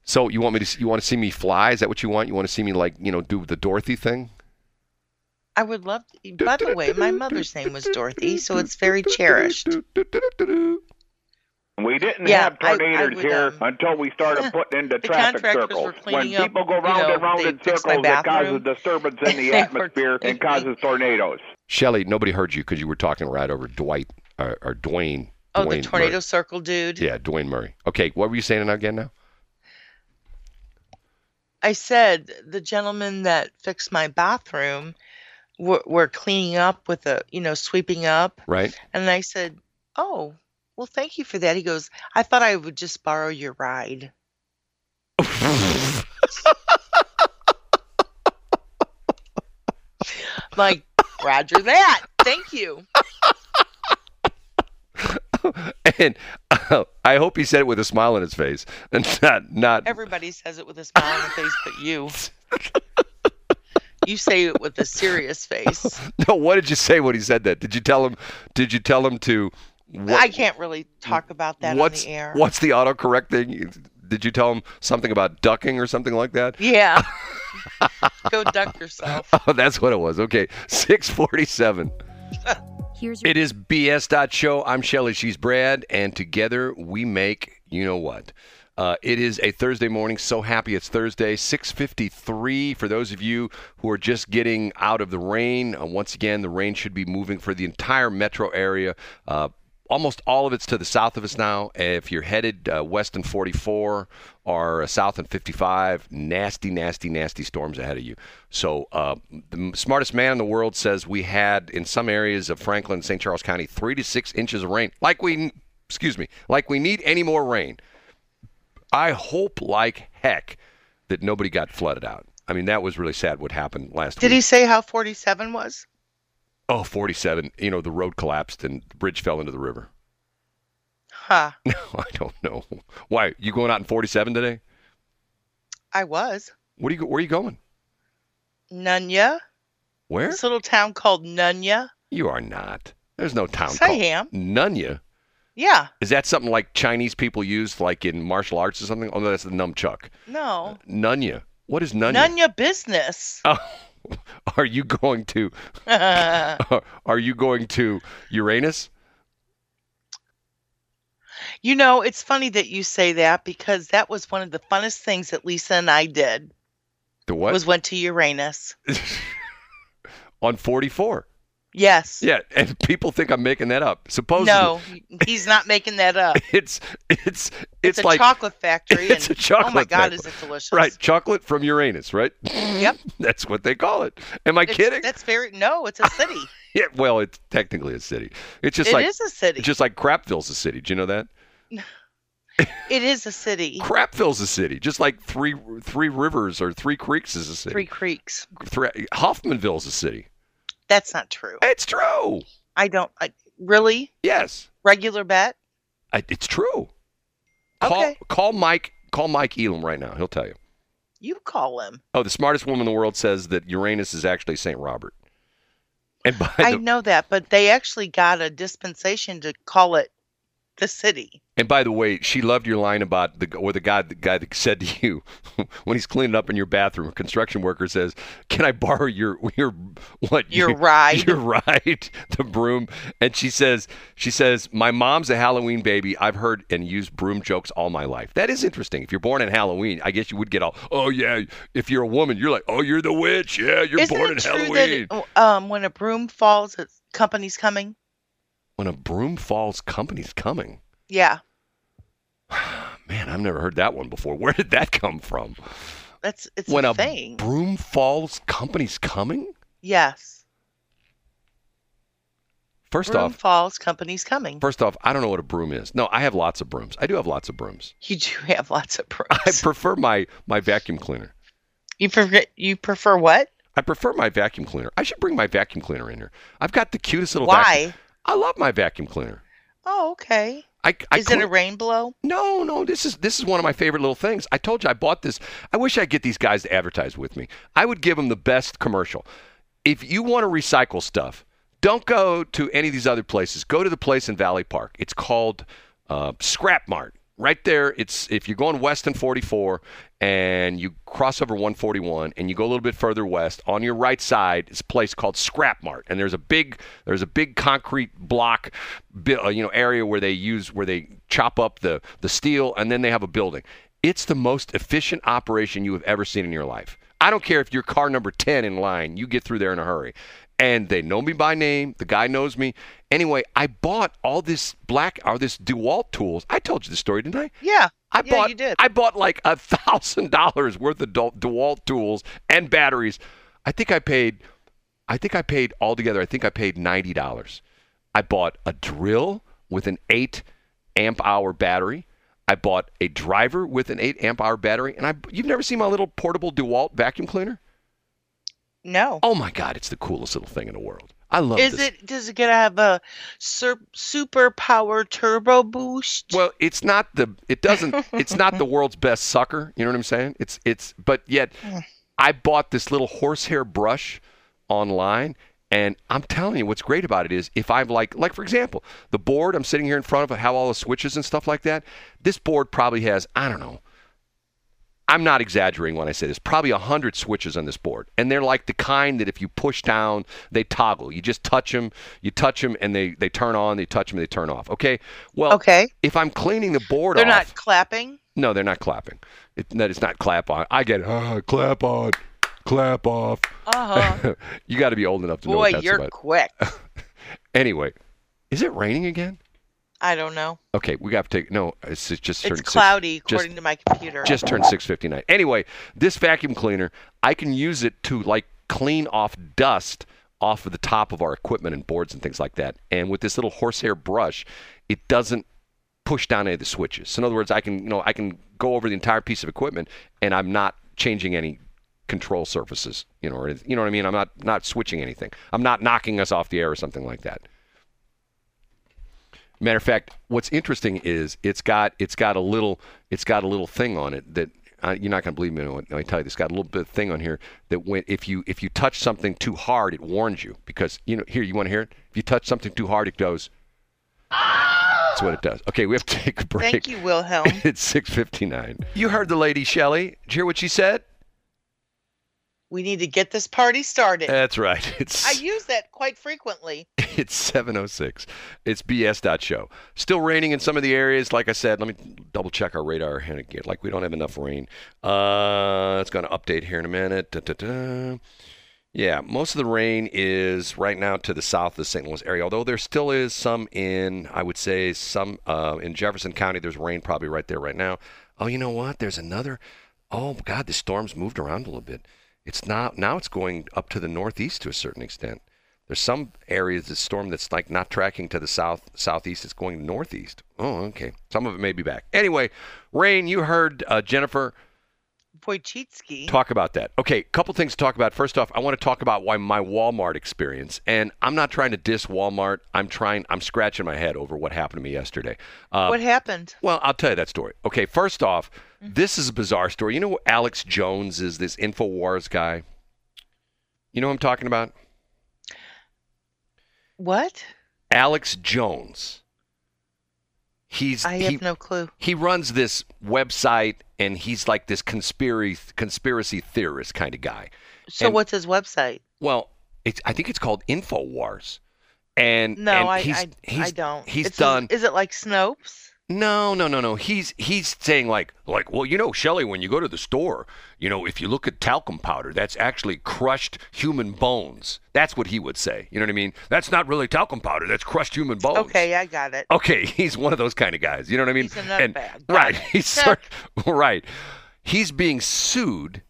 So you want me to? see- You want to see me fly? Is that what you want? You want to see me like you know do the Dorothy thing? I would love to. By the way, my mother's name was Dorothy, so it's very cherished. We didn't Yeah, have I- I tornadoes would, here um, until we started [LAUGHS] putting into the traffic circles. When cleaning up, people go you round know, and round in circles, it causes disturbance in [LAUGHS] the atmosphere and causes tornadoes. Shelly, nobody heard you because you were talking right over Dwight or, or Dwayne. Oh, the tornado Murray. circle dude. Yeah, Dwayne Murray. Okay, what were you saying again now? I said the gentleman that fixed my bathroom were, were cleaning up with a, you know, sweeping up. Right? And I said, Oh, well, thank you for that. He goes, I thought I would just borrow your ride. [LAUGHS] Like, Roger that. Thank you. [LAUGHS] and [LAUGHS] I hope he said it with a smile on his face [LAUGHS] and not not. Everybody says it with a smile on their face, but you. You say it with a serious face. [LAUGHS] No, what did you say when he said that? Did you tell him? Did you tell him to? What, I can't really talk about that what's on the air. what's the autocorrect thing? Did you tell him something about ducking or something like that? Yeah. Go duck yourself. Oh, that's what it was. Okay, six forty-seven. Here's your It is BS. Show. I'm Shelly. She's Brad. And together we make you know what. Uh, it is a Thursday morning. So happy it's Thursday. 6:53 for those of you who are just getting out of the rain. Uh, once again, the rain should be moving for the entire metro area. Uh, almost all of it's to the south of us now. If you're headed uh, west in 44 or uh, south in 55, nasty, nasty, nasty storms ahead of you. So uh, the smartest man in the world says we had in some areas of Franklin, St. Charles County, three to six inches of rain. Like we, excuse me, like we need any more rain. I hope like heck that nobody got flooded out. I mean, that was really sad what happened last Did week. Did he say how 47 was? Oh, 47. You know, the road collapsed and the bridge fell into the river. Huh. [LAUGHS] No, I don't know. Why? You going out in 47 today? I was. What are you? Where are you going? Nunya. Where? This little town called Nunya. You are not. There's no town Yes, I called am. Nunya. Yeah. Is that something like Chinese people use, like in martial arts or something? Oh, no, that's the nunchuck. No. Uh, Nunya. What is Nunya? Nunya business. Oh, [LAUGHS] are you going to? [LAUGHS] Are you going to Uranus? you know, it's funny that you say that because that was one of the funnest things that Lisa and I did. The what? Was went to Uranus. [LAUGHS] On 44. Yes. Yeah, and people think I'm making that up. Supposedly, No, he's not making that up. [LAUGHS] it's it's it's, It's, a like chocolate factory. it's and, a chocolate. Oh my God, factory. is it delicious? Right, chocolate from Uranus, right? Yep. [LAUGHS] That's what they call it. Am I It's- kidding? That's very no. It's a city. [LAUGHS] Yeah, well, it's technically a city. It's just It like is a city. just like Crapville's a city. Do you know that? It is a city. Crapville's a city. Just like three three rivers or three creeks is a city. Three Creeks. Thre- Hoffmanville's a city. That's not true. It's true. I don't. I, really? Yes, Regular bet? I, it's true. Call Okay. call Mike. Call Mike Elam right now. He'll tell you. You call him. Oh, the smartest woman in the world says that Uranus is actually Saint Robert. And by I the know that, but they actually got a dispensation to call it the city. and by the way, she loved your line about the or the guy the guy that said to you [LAUGHS] when he's cleaning up in your bathroom. A construction worker says, "Can I borrow your your what you Your ride." your ride [LAUGHS] the broom?" And she says she says, "My mom's a Halloween baby. I've heard and used broom jokes all my life. That is interesting. If you're born in Halloween, I guess you would get all, oh yeah. If you're a woman, you're like, oh, you're the witch. Yeah, you're Isn't born it in true Halloween. that um, when a broom falls, a company's coming? When a broom falls, company's coming. Yeah, [SIGHS] Man, I've never heard that one before. Where did that come from? that's it's when a, a thing. broom falls, company's coming? yes, First broom off, falls, company's coming. first off, I don't know what a broom is. No, I have lots of brooms. I do have lots of brooms. You do [LAUGHS] have lots of brooms. I prefer my my vacuum cleaner. you prefer you prefer what? I prefer my vacuum cleaner. I should bring my vacuum cleaner in here. I've got the cutest little Why? vacuum. I love my vacuum cleaner. Oh, okay. I, I Is it a Rainbow? No, no, this is this is one of my favorite little things. I told you I bought this. I wish I'd get these guys to advertise with me. I would give them the best commercial. If you want to recycle stuff, don't go to any of these other places. Go to the place in Valley Park. It's called uh, Scrap Mart. Right there, it's if you're going west in 44 and you cross over 141 and you go a little bit further west, on your right side is a place called Scrap Mart, and there's a big there's a big concrete block, uh, you know, area where they use where they chop up the the steel and then they have a building. It's the most efficient operation you have ever seen in your life. I don't care if you're car number 10 in line, you get through there in a hurry. And they know me by name. The guy knows me. Anyway, I bought all this black or this DeWalt tools. I told you the story, didn't I? Yeah. I yeah, bought you did. I bought like a thousand dollars worth of Dew- DeWalt tools and batteries. I think I paid I think I paid altogether, I think I paid ninety dollars. I bought a drill with an eight amp hour battery. I bought a driver with an eight amp hour battery, and I you've never seen my little portable DeWalt vacuum cleaner? No. Oh my god, it's the coolest little thing in the world. I love Is this. it? Does it gonna have a sur- super power turbo boost? Well, it's not the it doesn't [LAUGHS] it's not the world's best sucker. You know what I'm saying? It's it's but yet hmm. I bought this little horsehair brush online and I'm telling you what's great about it is if I'm like like for example, the board I'm sitting here in front of how all the switches and stuff like that, this board probably has, I don't know, I'm not exaggerating when I say this. Probably a hundred switches on this board, and they're like the kind that if you push down, they toggle. You just touch them, you touch them, and they they turn on. They touch them, they turn off. Okay. Well, Okay. if I'm cleaning the board They're off, not clapping. no, they're not clapping. It, that is not clap on. I get uh, clap on, clap off. Uh huh. [LAUGHS] you got to be old enough to know that. Boy, what that's you're about. quick. [LAUGHS] Anyway, is it raining again? I don't know. Okay, we got to take. No, it's it's just It's turned six- cloudy just- according to my computer. just turned 6:59. Anyway, this vacuum cleaner, I can use it to like clean off dust off of the top of our equipment and boards and things like that. And with this little horsehair brush, it doesn't push down any of the switches. So in other words, I can, you know, I can go over the entire piece of equipment and I'm not changing any control surfaces, you know, or you know what I mean? I'm not not switching anything. I'm not knocking us off the air or something like that. Matter of fact, what's interesting is it's got it's got a little it's got a little thing on it that uh, you're not going to believe me when I tell you. It's got a little bit of thing on here that when if you if you touch something too hard, it warns you because you know here you want to hear it. If you touch something too hard, it goes. That's what it does. Okay, we have to take a break. Thank you, Wilhelm. [LAUGHS] it's 6:59. You heard the lady Shelley. Did you hear what she said? We need to get this party started. That's right. [LAUGHS] It's I use that quite frequently. [LAUGHS] It's 706. It's BS.show. Still raining in some of the areas. Like I said, let me double check our radar and again. Like we don't have enough rain. Uh, it's going to update here in a minute. Da-da-da. Yeah, most of the rain is right now to the south of the St. Louis area. Although there still is some in, I would say, some uh, in Jefferson County. There's rain probably right there right now. Oh, you know what? There's another. Oh God, the storm's moved around a little bit. It's not now. It's going up to the northeast to a certain extent. There's some areas of storm that's like not tracking to the south southeast. It's going northeast. Oh, okay. Some of it may be back. Anyway, rain. You heard uh, Jennifer Wojcicki. talk about that. Okay, couple things to talk about. First off, I want to talk about why my Walmart experience. And I'm not trying to diss Walmart. I'm trying. I'm scratching my head over what happened to me yesterday. Uh, what happened? well, I'll tell you that story. Okay, first off, this is a bizarre story. You know, Alex Jones is this Infowars guy. You know who I'm talking about? What? Alex Jones. He's I he, have no clue. he runs this website and he's like this conspiracy conspiracy theorist kind of guy. So And- what's his website? Well, it's I think it's called Infowars. And No, and I, he's, I, he's, I don't. He's It's- done. Is it like Snopes? No, no, no, no. He's he's saying like like well, you know, Shelley, when you go to the store, you know, if you look at talcum powder, that's actually crushed human bones. That's what he would say. You know what I mean? That's not really talcum powder. That's crushed human bones. Okay, I got it. Okay, [LAUGHS] he's one of those kind of guys. You know what I mean? He's And-. Right. [LAUGHS] He's sort right. He's being sued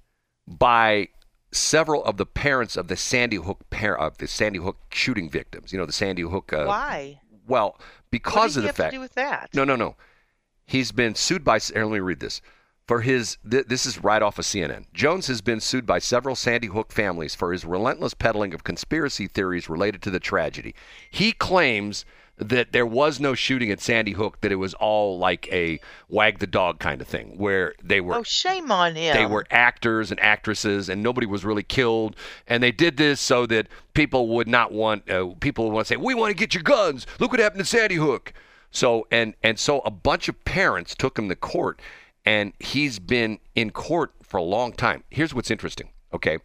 by several of the parents of the Sandy Hook par- of the Sandy Hook shooting victims. You know, the Sandy Hook. Uh, Why? Well, because of the he fact. to do with that? No, no, no. He's been sued by. Here, let me read this. For his, th- this is right off of CNN. Jones has been sued by several Sandy Hook families for his relentless peddling of conspiracy theories related to the tragedy. He claims that there was no shooting at Sandy Hook; that it was all like a wag the dog kind of thing, where they were Oh, shame on him. they were actors and actresses, and nobody was really killed. And they did this so that people would not want uh, people would want to say, "We want to get your guns. Look what happened to Sandy Hook." So and and so a bunch of parents took him to court, and he's been in court for a long time. Here's what's interesting. Okay.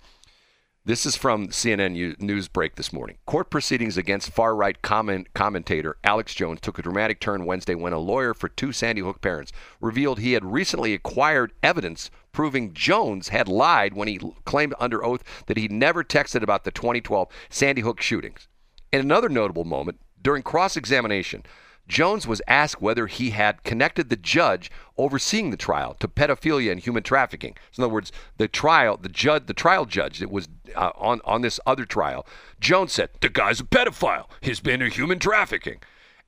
This is from CNN U- news break this morning. Court proceedings against far-right comment, commentator Alex Jones took a dramatic turn Wednesday when a lawyer for two Sandy Hook parents revealed he had recently acquired evidence proving Jones had lied when he claimed under oath that he never texted about the 2012 Sandy Hook shootings. In another notable moment, during cross-examination, Jones was asked whether he had connected the judge overseeing the trial to pedophilia and human trafficking. So in other words, the trial, the judge, the trial judge that was uh, on on this other trial, Jones said the guy's a pedophile. He's been in human trafficking,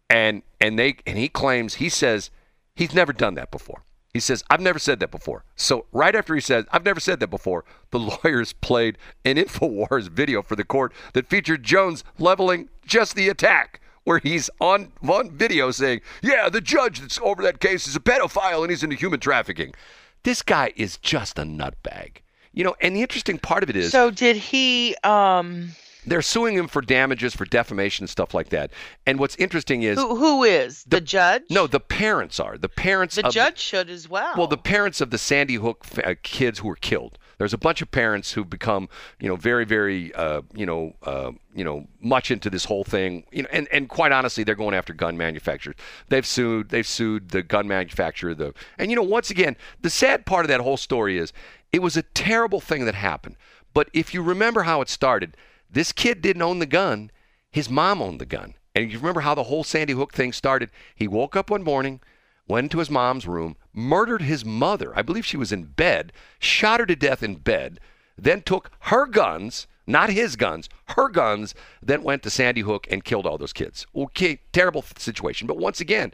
and and they and he claims he says he's never done that before. He says I've never said that before. So right after he says I've never said that before, the [LAUGHS] lawyers played an Infowars video for the court that featured Jones leveling just the attack where he's on on video saying, "Yeah, the judge that's over that case is a pedophile and he's into human trafficking." This guy is just a nutbag, you know. And the interesting part of it is, So did he um They're suing him for damages, for defamation, and stuff like that. And what's interesting is Who, who is the, judge? no, the parents are the parents. the of judge should as well. well, the parents of the Sandy Hook uh, kids who were killed. There's a bunch of parents who've become, you know, very, very, uh, you know, uh, you know, much into this whole thing. You know, and, and quite honestly, they're going after gun manufacturers. They've sued. They've sued the gun manufacturer. The and you know, once again, the sad part of that whole story is it was a terrible thing that happened. But if you remember how it started, this kid didn't own the gun. His mom owned the gun. And you remember how the whole Sandy Hook thing started? He woke up one morning, went into his mom's room, murdered his mother. I believe she was in bed, shot her to death in bed, then took her guns, not his guns, her guns, then went to Sandy Hook and killed all those kids. Okay, terrible situation. But once again,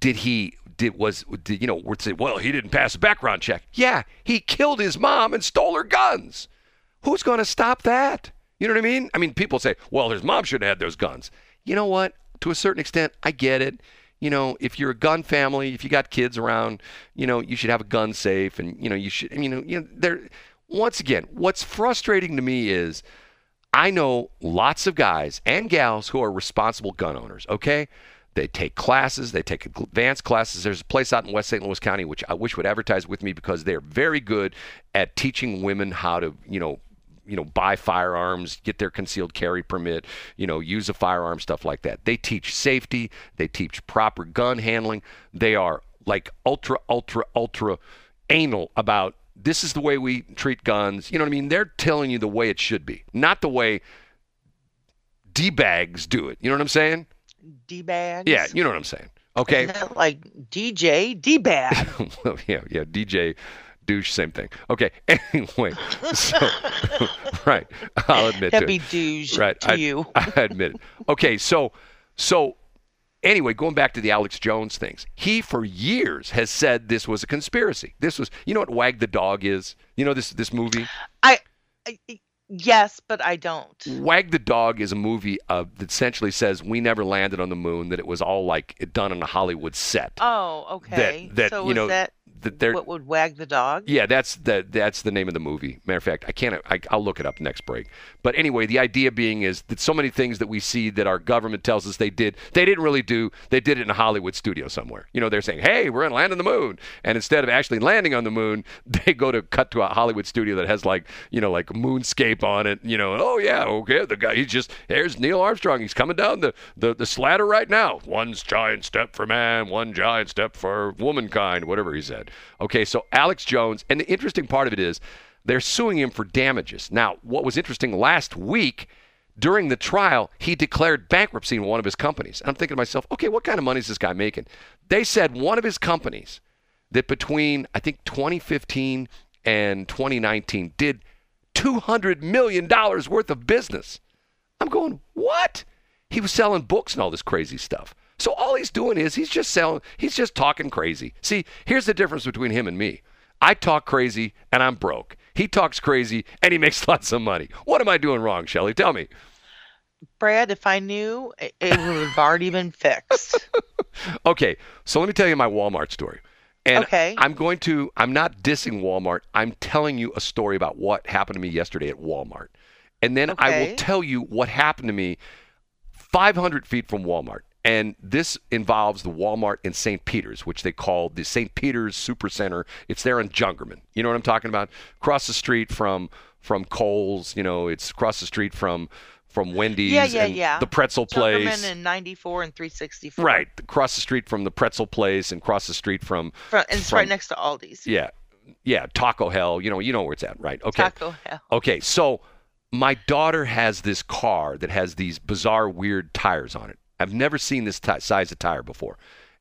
did he did was did you know we're saying well he didn't pass a background check. Yeah he killed his mom and stole her guns. Who's going to stop that? You know what i mean? I mean people say well his mom should have had those guns. You know what? To a certain extent i get it. You know if you're a gun family if you got kids around you know you should have a gun safe and you know you should you know you know there once again what's frustrating to me is I know lots of guys and gals who are responsible gun owners, okay? They take classes, they take advanced classes. There's a place out in West St. Louis County which I wish would advertise with me because they're very good at teaching women how to, you know, you know, buy firearms, get their concealed carry permit, you know, use a firearm, stuff like that. They teach safety, they teach proper gun handling. They are like ultra, ultra, ultra anal about this is the way we treat guns. You know what I mean? They're telling you the way it should be, not the way D bags do it. You know what I'm saying? D bags. Yeah, you know what I'm saying. Okay. Like DJ D bag. [LAUGHS] well, yeah, yeah. DJ, douche, same thing. Okay. [LAUGHS] Anyway, so [LAUGHS] right, I'll admit That'd to be it. douche Right, to I, you. I admit it. Okay, so so anyway, going back to the Alex Jones things, he for years has said this was a conspiracy. This was, you know what Wag the Dog is? You know this this movie. I, I yes, but I don't. Wag the Dog is a movie uh, that essentially says we never landed on the moon. That it was all like done on a Hollywood set. Oh, okay. that, so you know, that that they're what would wag the dog? Yeah, that's the that's the name of the movie. Matter of fact, I can't. I, I'll look it up next break. But anyway, the idea being is that so many things that we see that our government tells us they did, they didn't really do. They did it in a Hollywood studio somewhere. You know, they're saying, "Hey, we're going to land on the moon," and instead of actually landing on the moon, [LAUGHS] they go to cut to a Hollywood studio that has like you know like moonscape on it. You know, and oh yeah, okay, the guy he's just there's Neil Armstrong. He's coming down the the the sladder right now. One giant step for man, one giant step for womankind, whatever he said. Okay, so Alex Jones, and the interesting part of it is they're suing him for damages. Now, what was interesting last week during the trial, he declared bankruptcy in one of his companies. I'm thinking to myself, okay, what kind of money is this guy making? They said one of his companies that between I think 2015 and 2019 did 200 million dollars worth of business. I'm going, what? He was selling books and all this crazy stuff. So all he's doing is he's just selling, he's just talking crazy. See, here's the difference between him and me. I talk crazy and I'm broke. He talks crazy and he makes [LAUGHS] lots of money. What am I doing wrong, Shelley? Tell me. Brad, if I knew, it, would have already been fixed. [LAUGHS] Okay, so let me tell you my Walmart story. And Okay. I'm going to, I'm not dissing Walmart. I'm telling you a story about what happened to me yesterday at Walmart. And then I will tell you what happened to me 500 feet from Walmart. And this involves the Walmart in St. Peter's, which they call the St. Peter's Supercenter. It's there in Jungermann. You know what I'm talking about? Across the street from from Kohl's. You know, it's across the street from from Wendy's. yeah, yeah, and yeah. The pretzel place. Jungermann in 94 and 364. Right, across the street from the pretzel place, and across the street from Fro- and it's from- right next to Aldi's. yeah, yeah, Taco Hell. You know, you know where it's at, right? Okay, Taco Hell. okay. So my daughter has this car that has these bizarre, weird tires on it. I've never seen this ti size of tire before,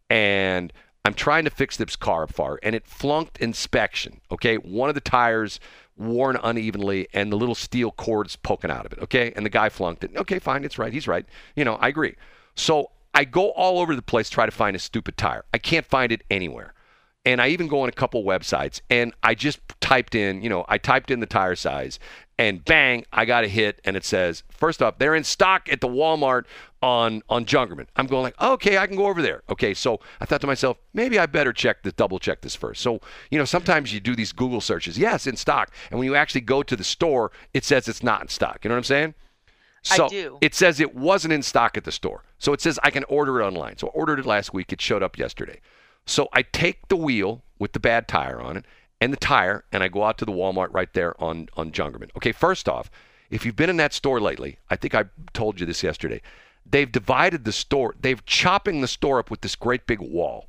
and I'm trying to fix this car up her, and it flunked inspection. Okay, one of the tires worn unevenly, and the little steel cords poking out of it. Okay, and the guy flunked it. Okay, fine, it's right. He's right. You know, I agree. So I go all over the place try to find a stupid tire. I can't find it anywhere. And I even go on a couple websites and I just typed in, you know, I typed in the tire size and bang, I got a hit and it says, first up, they're in stock at the Walmart on on Jungermann. I'm going like, okay, I can go over there. Okay, so I thought to myself, maybe I better check this, double check this first. So, you know, sometimes you do these Google searches, yes, in stock. And when you actually go to the store, it says it's not in stock. You know what I'm saying? I So do. it says it wasn't in stock at the store. So it says I can order it online. So I ordered it last week. It showed up yesterday. So I take the wheel with the bad tire on it and the tire, and I go out to the Walmart right there on on Jungermann. Okay, first off, if you've been in that store lately, I think I told you this yesterday. They've divided the store. They've chopping the store up with this great big wall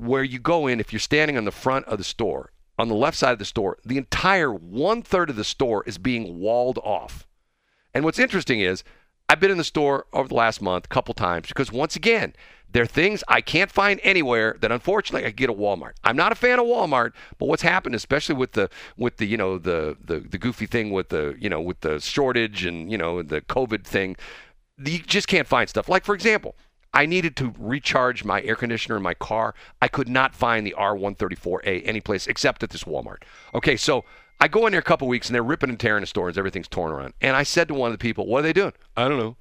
where you go in, if you're standing on the front of the store, on the left side of the store, the entire one third of the store is being walled off. And what's interesting is, I've been in the store over the last month a couple times because once again, there are things I can't find anywhere that unfortunately I get at Walmart. I'm not a fan of Walmart, but what's happened, especially with the with the you know the the, the goofy thing with the you know with the shortage and you know the COVID thing, you just can't find stuff. Like for example, I needed to recharge my air conditioner in my car. I could not find the R134A anyplace except at this Walmart. Okay, so I go in there a couple weeks and they're ripping and tearing the stores. Everything's torn around. And I said to one of the people, "What are they doing?" I don't know.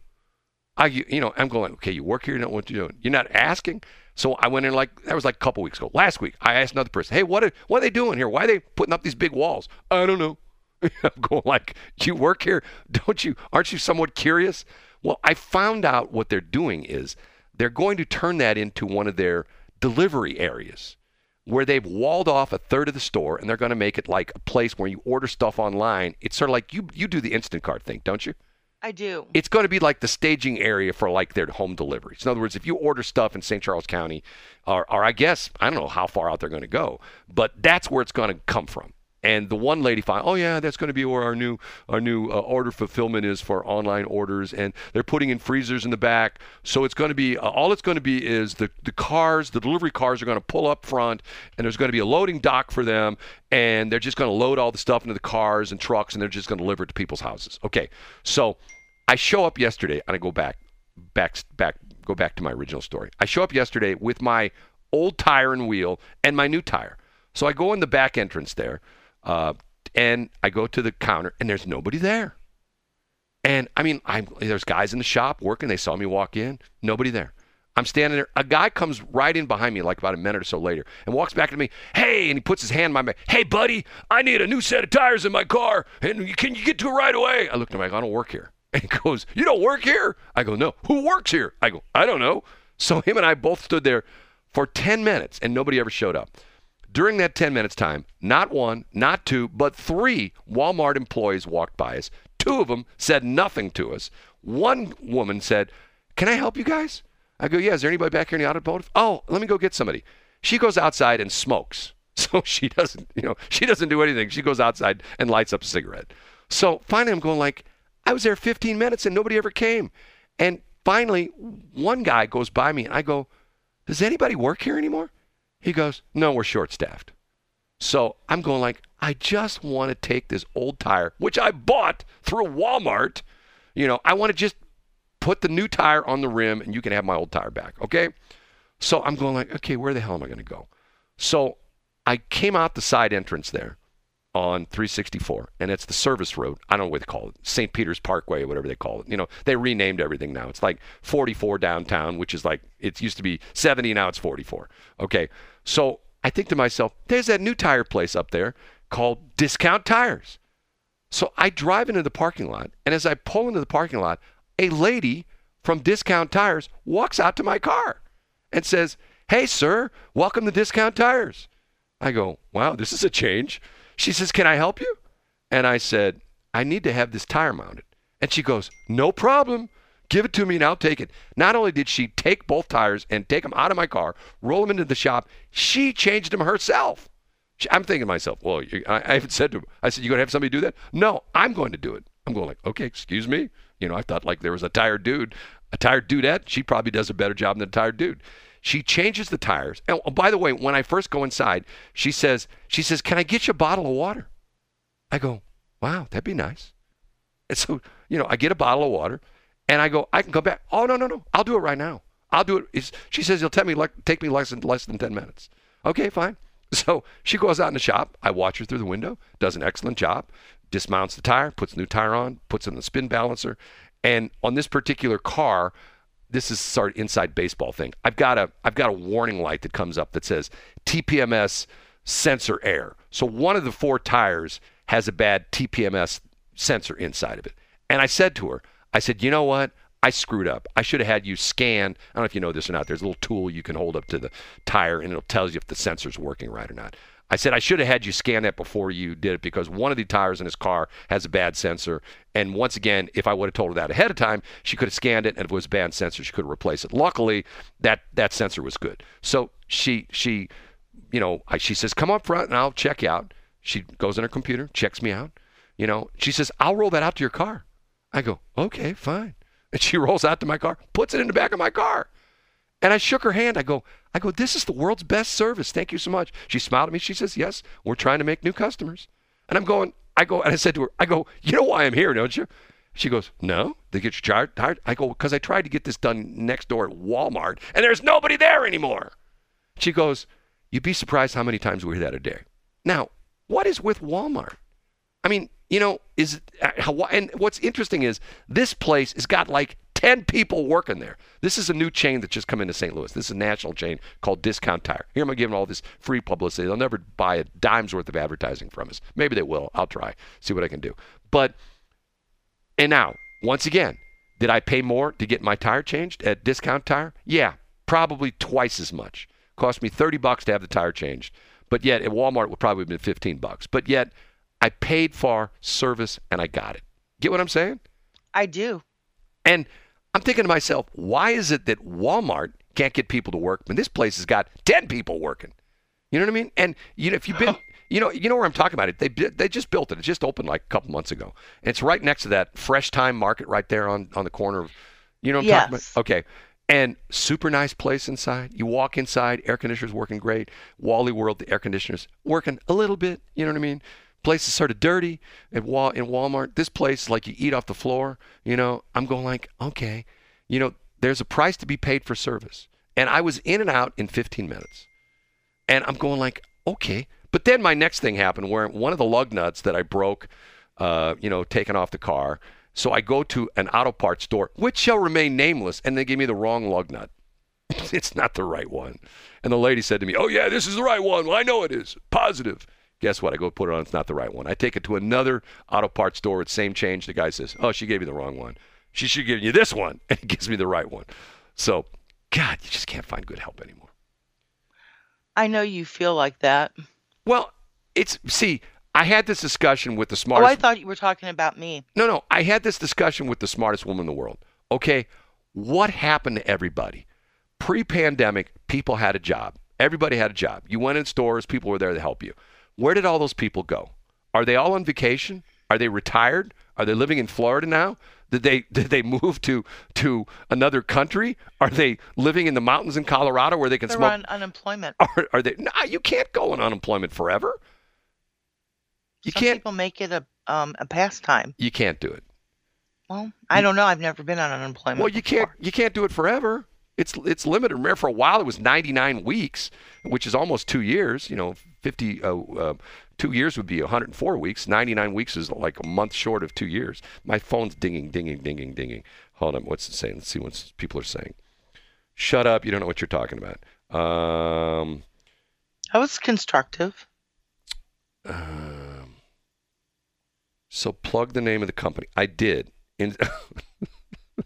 I, you know, I'm going, okay, you work here, you know what you're doing. You're not asking. So I went in like that was like a couple weeks ago. Last week, I asked another person, hey, what are, what are they doing here? Why are they putting up these big walls? I don't know. [LAUGHS] I'm going like, you work here, don't you? Aren't you somewhat curious? Well, I found out what they're doing is they're going to turn that into one of their delivery areas where they've walled off a third of the store and they're going to make it like a place where you order stuff online. It's sort of like you you do the Instacart thing, don't you? I do. it's going to be like the staging area for like their home deliveries. In other words, if you order stuff in St. Charles County, or, or I guess I don't know how far out they're going to go, but that's where it's going to come from. And the one lady found, oh yeah, that's going to be where our new our new uh, order fulfillment is for online orders, and they're putting in freezers in the back. So it's going to be uh, all it's going to be is the the cars, the delivery cars are going to pull up front, and there's going to be a loading dock for them, and they're just going to load all the stuff into the cars and trucks, and they're just going to deliver it to people's houses. Okay, so I show up yesterday, and I go back, back, back, go back to my original story. I show up yesterday with my old tire and wheel and my new tire. So I go in the back entrance there, uh, and I go to the counter, and there's nobody there. And I mean, I'm, there's guys in the shop working. They saw me walk in. Nobody there. I'm standing there. A guy comes right in behind me, like about a minute or so later, and walks back to me. Hey, and he puts his hand on my back. Hey, buddy, I need a new set of tires in my car, and can you get to it right away? I looked at him. like, I don't work here. And [LAUGHS] he goes, You don't work here? I go, No. Who works here? I go, I don't know. So him and I both stood there for 10 minutes, and nobody ever showed up. During that 10 minutes time, not one, not two, but three Walmart employees walked by us. Two of them said nothing to us. One woman said, Can I help you guys? I go, Yeah, is there anybody back here in the automotive? Oh, let me go get somebody. She goes outside and smokes. [LAUGHS] So she doesn't, you know, she doesn't do anything. She goes outside and lights up a cigarette. So finally I'm going like, I was there 15 minutes and nobody ever came. And finally, one guy goes by me and I go, Does anybody work here anymore? He goes, No, we're short staffed. So I'm going like, I just want to take this old tire, which I bought through Walmart. You know, I want to just put the new tire on the rim and you can have my old tire back. Okay. So I'm going like, okay, where the hell am I going to go? So I came out the side entrance there on 364, and it's the service road. I don't know what they call it, St. Peter's Parkway, or whatever they call it. You know, they renamed everything now. It's like 44 downtown, which is like it used to be 70, now it's 44. Okay, so I think to myself, there's that new tire place up there called Discount Tires. So I drive into the parking lot, and as I pull into the parking lot, a lady from Discount Tires walks out to my car and says, Hey, sir, welcome to Discount Tires. I go, Wow, this is a change. She says, Can I help you? And I said, I need to have this tire mounted. And she goes, No problem. Give it to me and I'll take it. Not only did she take both tires and take them out of my car, roll them into the shop, she changed them herself. She- I'm thinking to myself, well, you, I, I haven't said to her, I said, you going to have somebody do that? No, I'm going to do it. I'm going like, okay, excuse me. You know, I thought like there was a tired dude, a tired dudette. She probably does a better job than a tired dude. She changes the tires. And oh, by the way, when I first go inside, she says, she says, can I get you a bottle of water? I go, wow, that'd be nice. And so, you know, I get a bottle of water and I go, I can come back. Oh, no, no, no. I'll do it right now. I'll do it. She says, take me, like, take me less than, less than 10 minutes. Okay, fine. [LAUGHS] So she goes out in the shop. I watch her through the window, does an excellent job, dismounts the tire, puts new tire on, puts in the spin balancer. And on this particular car, this is sort of inside baseball thing. I've got a I've got a warning light that comes up that says TPMS sensor error. So one of the four tires has a bad TPMS sensor inside of it. And I said to her, I said, you know what? I screwed up. I should have had you scan. I don't know if you know this or not. There's a little tool you can hold up to the tire and it'll tell you if the sensor's working right or not. I said I should have had you scan that before you did it because one of the tires in his car has a bad sensor. And once again, if I would have told her that ahead of time, she could have scanned it, and if it was a bad sensor, she could have replaced it. Luckily, that that sensor was good. So she she, you know, she says, "Come up front, and I'll check you out." She goes in her computer, checks me out. You know, she says, "I'll roll that out to your car." I go, "Okay, fine." [LAUGHS] And she rolls out to my car, puts it in the back of my car. And I shook her hand. I go, I go, this is the world's best service. Thank you so much. She smiled at me. She says, Yes, we're trying to make new customers. And I'm going, I go, and I said to her, I go, you know why I'm here, don't you? She goes, No, they get you tired. I go, because I tried to get this done next door at Walmart, and there's nobody there anymore. She goes, You'd be surprised how many times we hear that a day. Now, what is with Walmart? I mean, you know, is uh, and what's interesting is this place has got like 10 people working there. This is a new chain that just come into St. Louis. This is a national chain called Discount Tire. Here I'm giving all this free publicity. They'll never buy a dime's worth of advertising from us. Maybe they will. I'll try. See what I can do. But and now, once again, did I pay more to get my tire changed at Discount Tire? Yeah, probably twice as much. Cost me 30 bucks to have the tire changed. But yet at Walmart it would probably have been 15 bucks. But yet I paid for service and I got it. Get what I'm saying? I do. And I'm thinking to myself, why is it that Walmart can't get people to work, but this place has got 10 people working? You know what I mean? And you know, if you've been, [LAUGHS] you know, you know where I'm talking about it. They they just built it. It just opened like a couple months ago. And it's right next to that Fresh Thyme Market right there on on the corner of, you know what I'm yes. talking about? Okay. And super nice place inside. You walk inside, air conditioners working great. Wally World, the air conditioners working a little bit. You know what I mean? Place is sort of dirty at Wal- in Walmart. This place, like you eat off the floor. You know, I'm going like, okay, you know, there's a price to be paid for service. And I was in and out in 15 minutes. And I'm going like, okay. But then my next thing happened where one of the lug nuts that I broke, uh, you know, taken off the car. So I go to an auto parts store, which shall remain nameless, and they give me the wrong lug nut. [LAUGHS] it's not the right one. And the lady said to me, Oh, yeah, this is the right one. Well, I know it is. Positive. Guess what? I go put it on. It's not the right one. I take it to another auto parts store. It's same change. The guy says, "Oh, she gave you the wrong one. She should give you this one." [LAUGHS] And he gives me the right one. So, God, you just can't find good help anymore. I know you feel like that. Well, it's see. I had this discussion with the Oh, smartest. I thought you were talking about me. No, no. I had this discussion with the smartest woman in the world. Okay, what happened to everybody? Pre pandemic, people had a job. Everybody had a job. You went in stores, people were there to help you. Where did all those people go? Are they all on vacation? Are they retired? Are they living in Florida now? Did they [LAUGHS] did they move to to another country? Are they living in the mountains in Colorado where they can They're smoke? on unemployment. [LAUGHS] Are, are they? No, you can't go on unemployment forever. You Some can't. people make it a um a pastime. You can't do it. Well, I don't know. I've never been on unemployment. Well, you can't you can't do it forever. It's it's limited. Remember, for a while it was 99 weeks, which is almost two years. You know, 50 uh, uh, two years would be 104 weeks. 99 weeks is like a month short of two years. My phone's dinging, dinging, dinging, dinging. Hold on, what's it saying? Let's see what people are saying. Shut up! You don't know what you're talking about. Um, I was constructive. um, so plug the name of the company. I did. In [LAUGHS]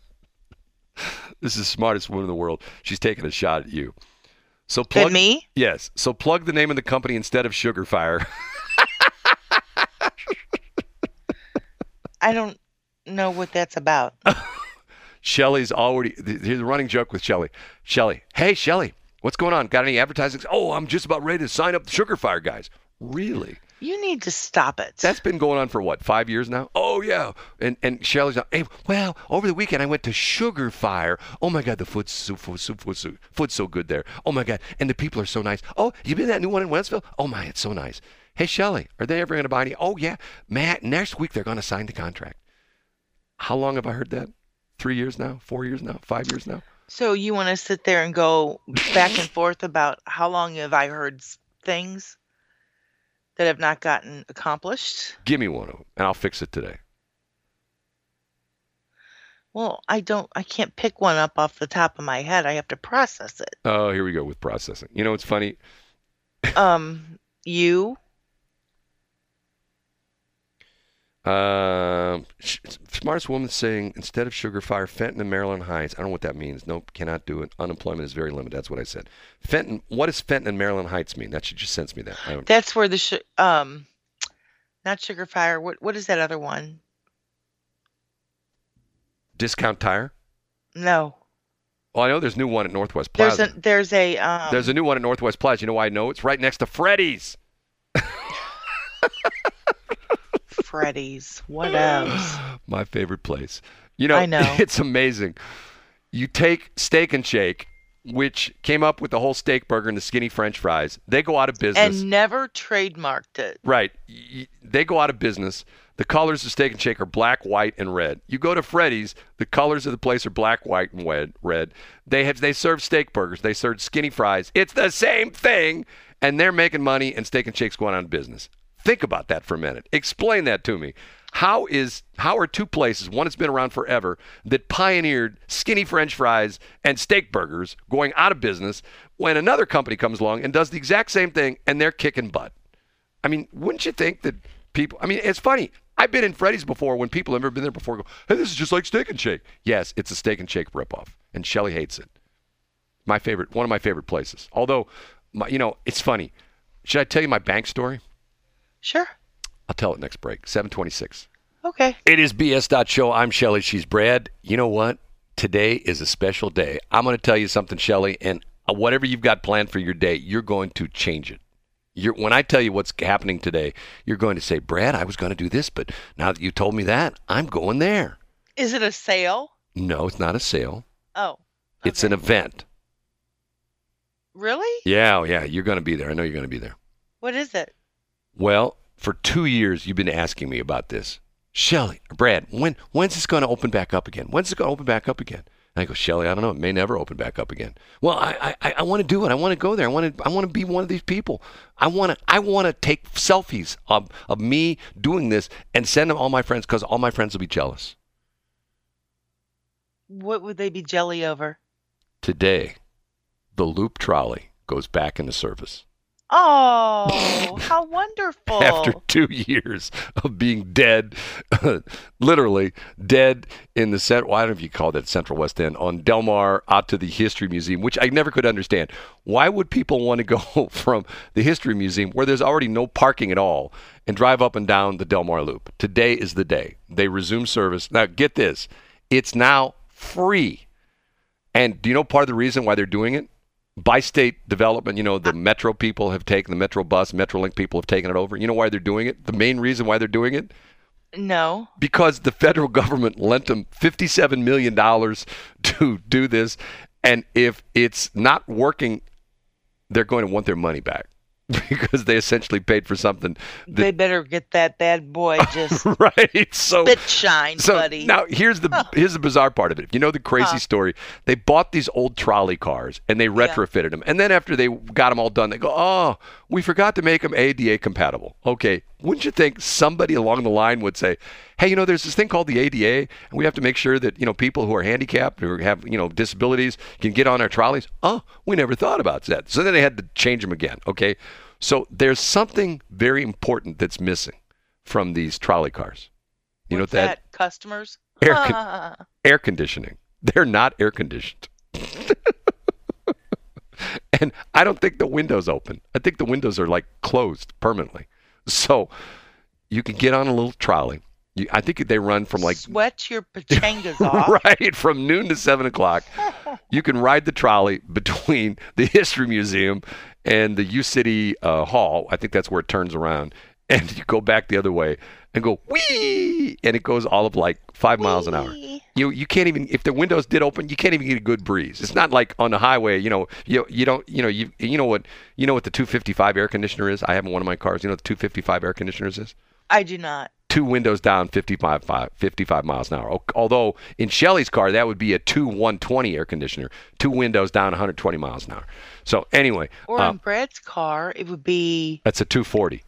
this is the smartest woman in the world. She's taking a shot at you. So plug me? Yes. So plug the name of the company instead of Sugarfire. [LAUGHS] I don't know what that's about. [LAUGHS] Shelly's already here's a running joke with Shelly. Shelly, hey Shelly, what's going on? Got any advertising? Oh, I'm just about ready to sign up the Sugarfire guys. Really? You need to stop it. That's been going on for what, five years now? Oh yeah. And and Shelly's like, hey, well, over the weekend I went to Sugarfire. Oh my God, the food's so food, so, food, so, food's so good there. Oh my God, and the people are so nice. Oh, you been to that new one in Wentzville? Oh my, it's so nice. Hey Shelly, are they ever going to buy any? Oh yeah, Matt. Next week they're going to sign the contract. How long have I heard that? Three years now? Four years now? Five years now? so you want to sit there and go back and forth about how long have I heard things that have not gotten accomplished? Give me one of them, and I'll fix it today. Well, I don't. I can't pick one up off the top of my head. I have to process it. Oh, here we go with processing. You know, it's funny. [LAUGHS] Um, you. Um, sh- smartest woman saying instead of Sugarfire, Fenton and Maryland Heights. I don't know what that means. Nope, cannot do it. Unemployment is very limited. That's what I said. Fenton. What does Fenton and Maryland Heights mean? That should just sense me that. I don't, That's where the sh- um, not Sugarfire. What what is that other one? discount tire. No, Well, I know there's a new one at Northwest Plaza. there's a there's a um. There's a new one at Northwest Plaza. You know why I know? It's right next to Freddy's. [LAUGHS] Freddy's. What else? [GASPS] My favorite place. You know, I know. [LAUGHS] it's amazing. You take Steak and Shake, which came up with the whole steak burger and the skinny French fries. They go out of business. And never trademarked it. Right. They go out of business. The colors of Steak and Shake are black, white, and red. You go to Freddy's, the colors of the place are black, white, and red. They have they serve steak burgers. They serve skinny fries. It's the same thing, and they're making money, and Steak and Shake's going out of business. Think about that for a minute. Explain that to me. How is how are two places, one that's been around forever, that pioneered skinny French fries and steak burgers going out of business when another company comes along and does the exact same thing and they're kicking butt? I mean, wouldn't you think that people? I mean, it's funny. I've been in Freddy's before when people have never been there before. Go, hey, this is just like Steak and Shake. Yes, it's a Steak and Shake ripoff, and Shelly hates it. My favorite, one of my favorite places. Although, my, you know, it's funny. Should I tell you my bank story? Sure. I'll tell it next break. Seven twenty-six. Okay. It is BS. Show. I'm Shelly. She's Brad. You know what? Today is a special day. I'm going to tell you something, Shelly, and uh, whatever you've got planned for your day, you're going to change it. You're, when I tell you what's happening today, you're going to say, Brad, I was going to do this, but now that you told me that, I'm going there. Is it a sale? No, it's not a sale. Oh. It's an event. Really? Yeah, oh, yeah, you're going to be there. I know you're going to be there. What is it? Well, for two years, you've been asking me about this. Shelly, Brad, when when's this going to open back up again? When's it going to open back up again? And I go, Shelly, I don't know. It may never open back up again. Well, I I, I want to do it. I want to go there. I want to I want to be one of these people. I want to I want to take selfies of of me doing this and send them all my friends because all my friends will be jealous. What would they be jelly over? Today, the loop trolley goes back into service. Oh, how wonderful. after two years of being dead, [LAUGHS] literally dead in the cent. Why don't you call that Central West End on Delmar out to the History Museum, which I never could understand. Why would people want to go [LAUGHS] from the History Museum, where there's already no parking at all, and drive up and down the Delmar Loop? Today is the day they resume service. Now, get this: it's now free. And do you know part of the reason why they're doing it? By state development, you know, the Metro people have taken the Metro bus, Metrolink people have taken it over. You know why they're doing it? The main reason why they're doing it? no. Because the federal [LAUGHS] government lent them $57 million to do this. And if it's not working, they're going to want their money back [LAUGHS] because they essentially paid for something. They better get that bad boy [LAUGHS] just right? So, spit shine, so buddy. now here's the here's the bizarre part of it. If You know the crazy Huh. story. They bought these old trolley cars and they retrofitted them, and then after they got them all done, they go, "Oh, we forgot to make them ADA compatible." Okay, wouldn't you think somebody along the line would say, "Hey, you know, there's this thing called the ADA, and we have to make sure that you know people who are handicapped or have you know disabilities can get on our trolleys." Oh, we never thought about that. So then they had to change them again. Okay, so there's something very important that's missing from these trolley cars. You What's know what that that? Customers? Air con- Ah. air conditioning. They're not air conditioned. [LAUGHS] and I don't think the windows open. I think the windows are like closed permanently. [LAUGHS] So you can get on a little trolley. You, I think they run from like Sweat your pachangas [LAUGHS] off. right from noon to seven o'clock. You can ride the trolley [LAUGHS] between the History Museum and the U City uh, Hall. I think that's where it turns around, [LAUGHS] and you go back the other way and go wee, and it goes all of like five miles an hour. You you can't even if the windows did open, you can't even get a good breeze. It's not like on the highway. You know you you don't you know you you know what you know what the 255 air conditioner is. I have one of my cars. You know what the 255 air conditioners is I do not. two windows down 55, fi- 55 miles an hour. Although in Shelly's car, that would be a two 120 air conditioner, two windows down 120 miles an hour. So anyway, Or uh, in Brad's car, it would be that's a 240.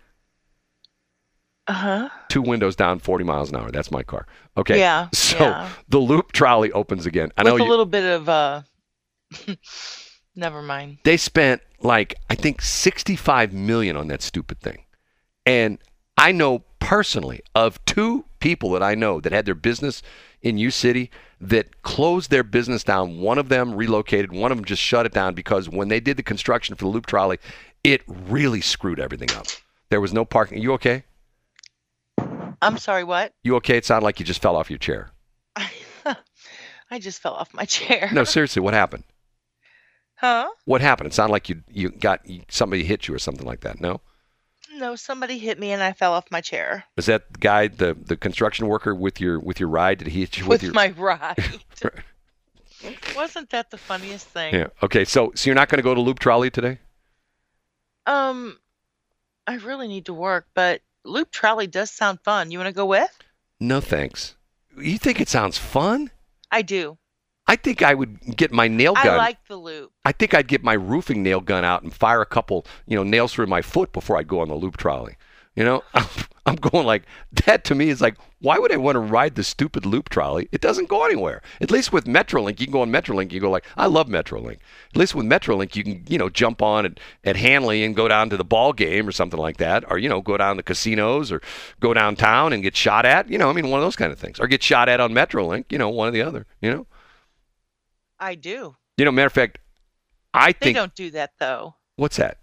Uh huh. Two windows down 40 miles an hour. That's my car. Okay. Yeah, So yeah. the loop trolley opens again. I With know a you, little bit of uh. [LAUGHS] Never mind. they spent like I think 65 million on that stupid thing. And I know personally of two people that I know that had their business in U City that closed their business down. One of them relocated, one of them just shut it down because when they did the construction for the loop trolley, it really screwed everything up. There was no parking. Are You okay? I'm sorry, what? You okay? It sounded like you just fell off your chair. [LAUGHS] I just fell off my chair. No, seriously, what happened? Huh? What happened? It sounded like you you got somebody hit you or something like that. No, No, somebody hit me and I fell off my chair was that the guy the the construction worker with your with your ride? Did he hit you with, with your? my [LAUGHS] ride. [LAUGHS] Wasn't that the funniest thing? yeah. Okay. So so you're not going to go to Loop Trolley today? Um, I really need to work, but loop trolley does sound fun. You want to go with? No, thanks. You think it sounds fun? I do. I think I would get my nail gun. I like the loop. I think I'd get my roofing nail gun out and fire a couple, you know, nails through my foot before I'd go on the loop trolley. You know, [LAUGHS] I'm going like that. To me is like, why would I want to ride the stupid loop trolley? It doesn't go anywhere. At least with Metrolink, you can go on Metrolink. You go like, I love Metrolink. At least with Metrolink, you can you know jump on at, at Hanley and go down to the ball game or something like that, or you know go down to casinos or go downtown and get shot at. You know, I mean one of those kind of things, or get shot at on Metrolink. You know, one or the other. You know, I do. you know. Matter of fact, I They think they don't do that though. what's that?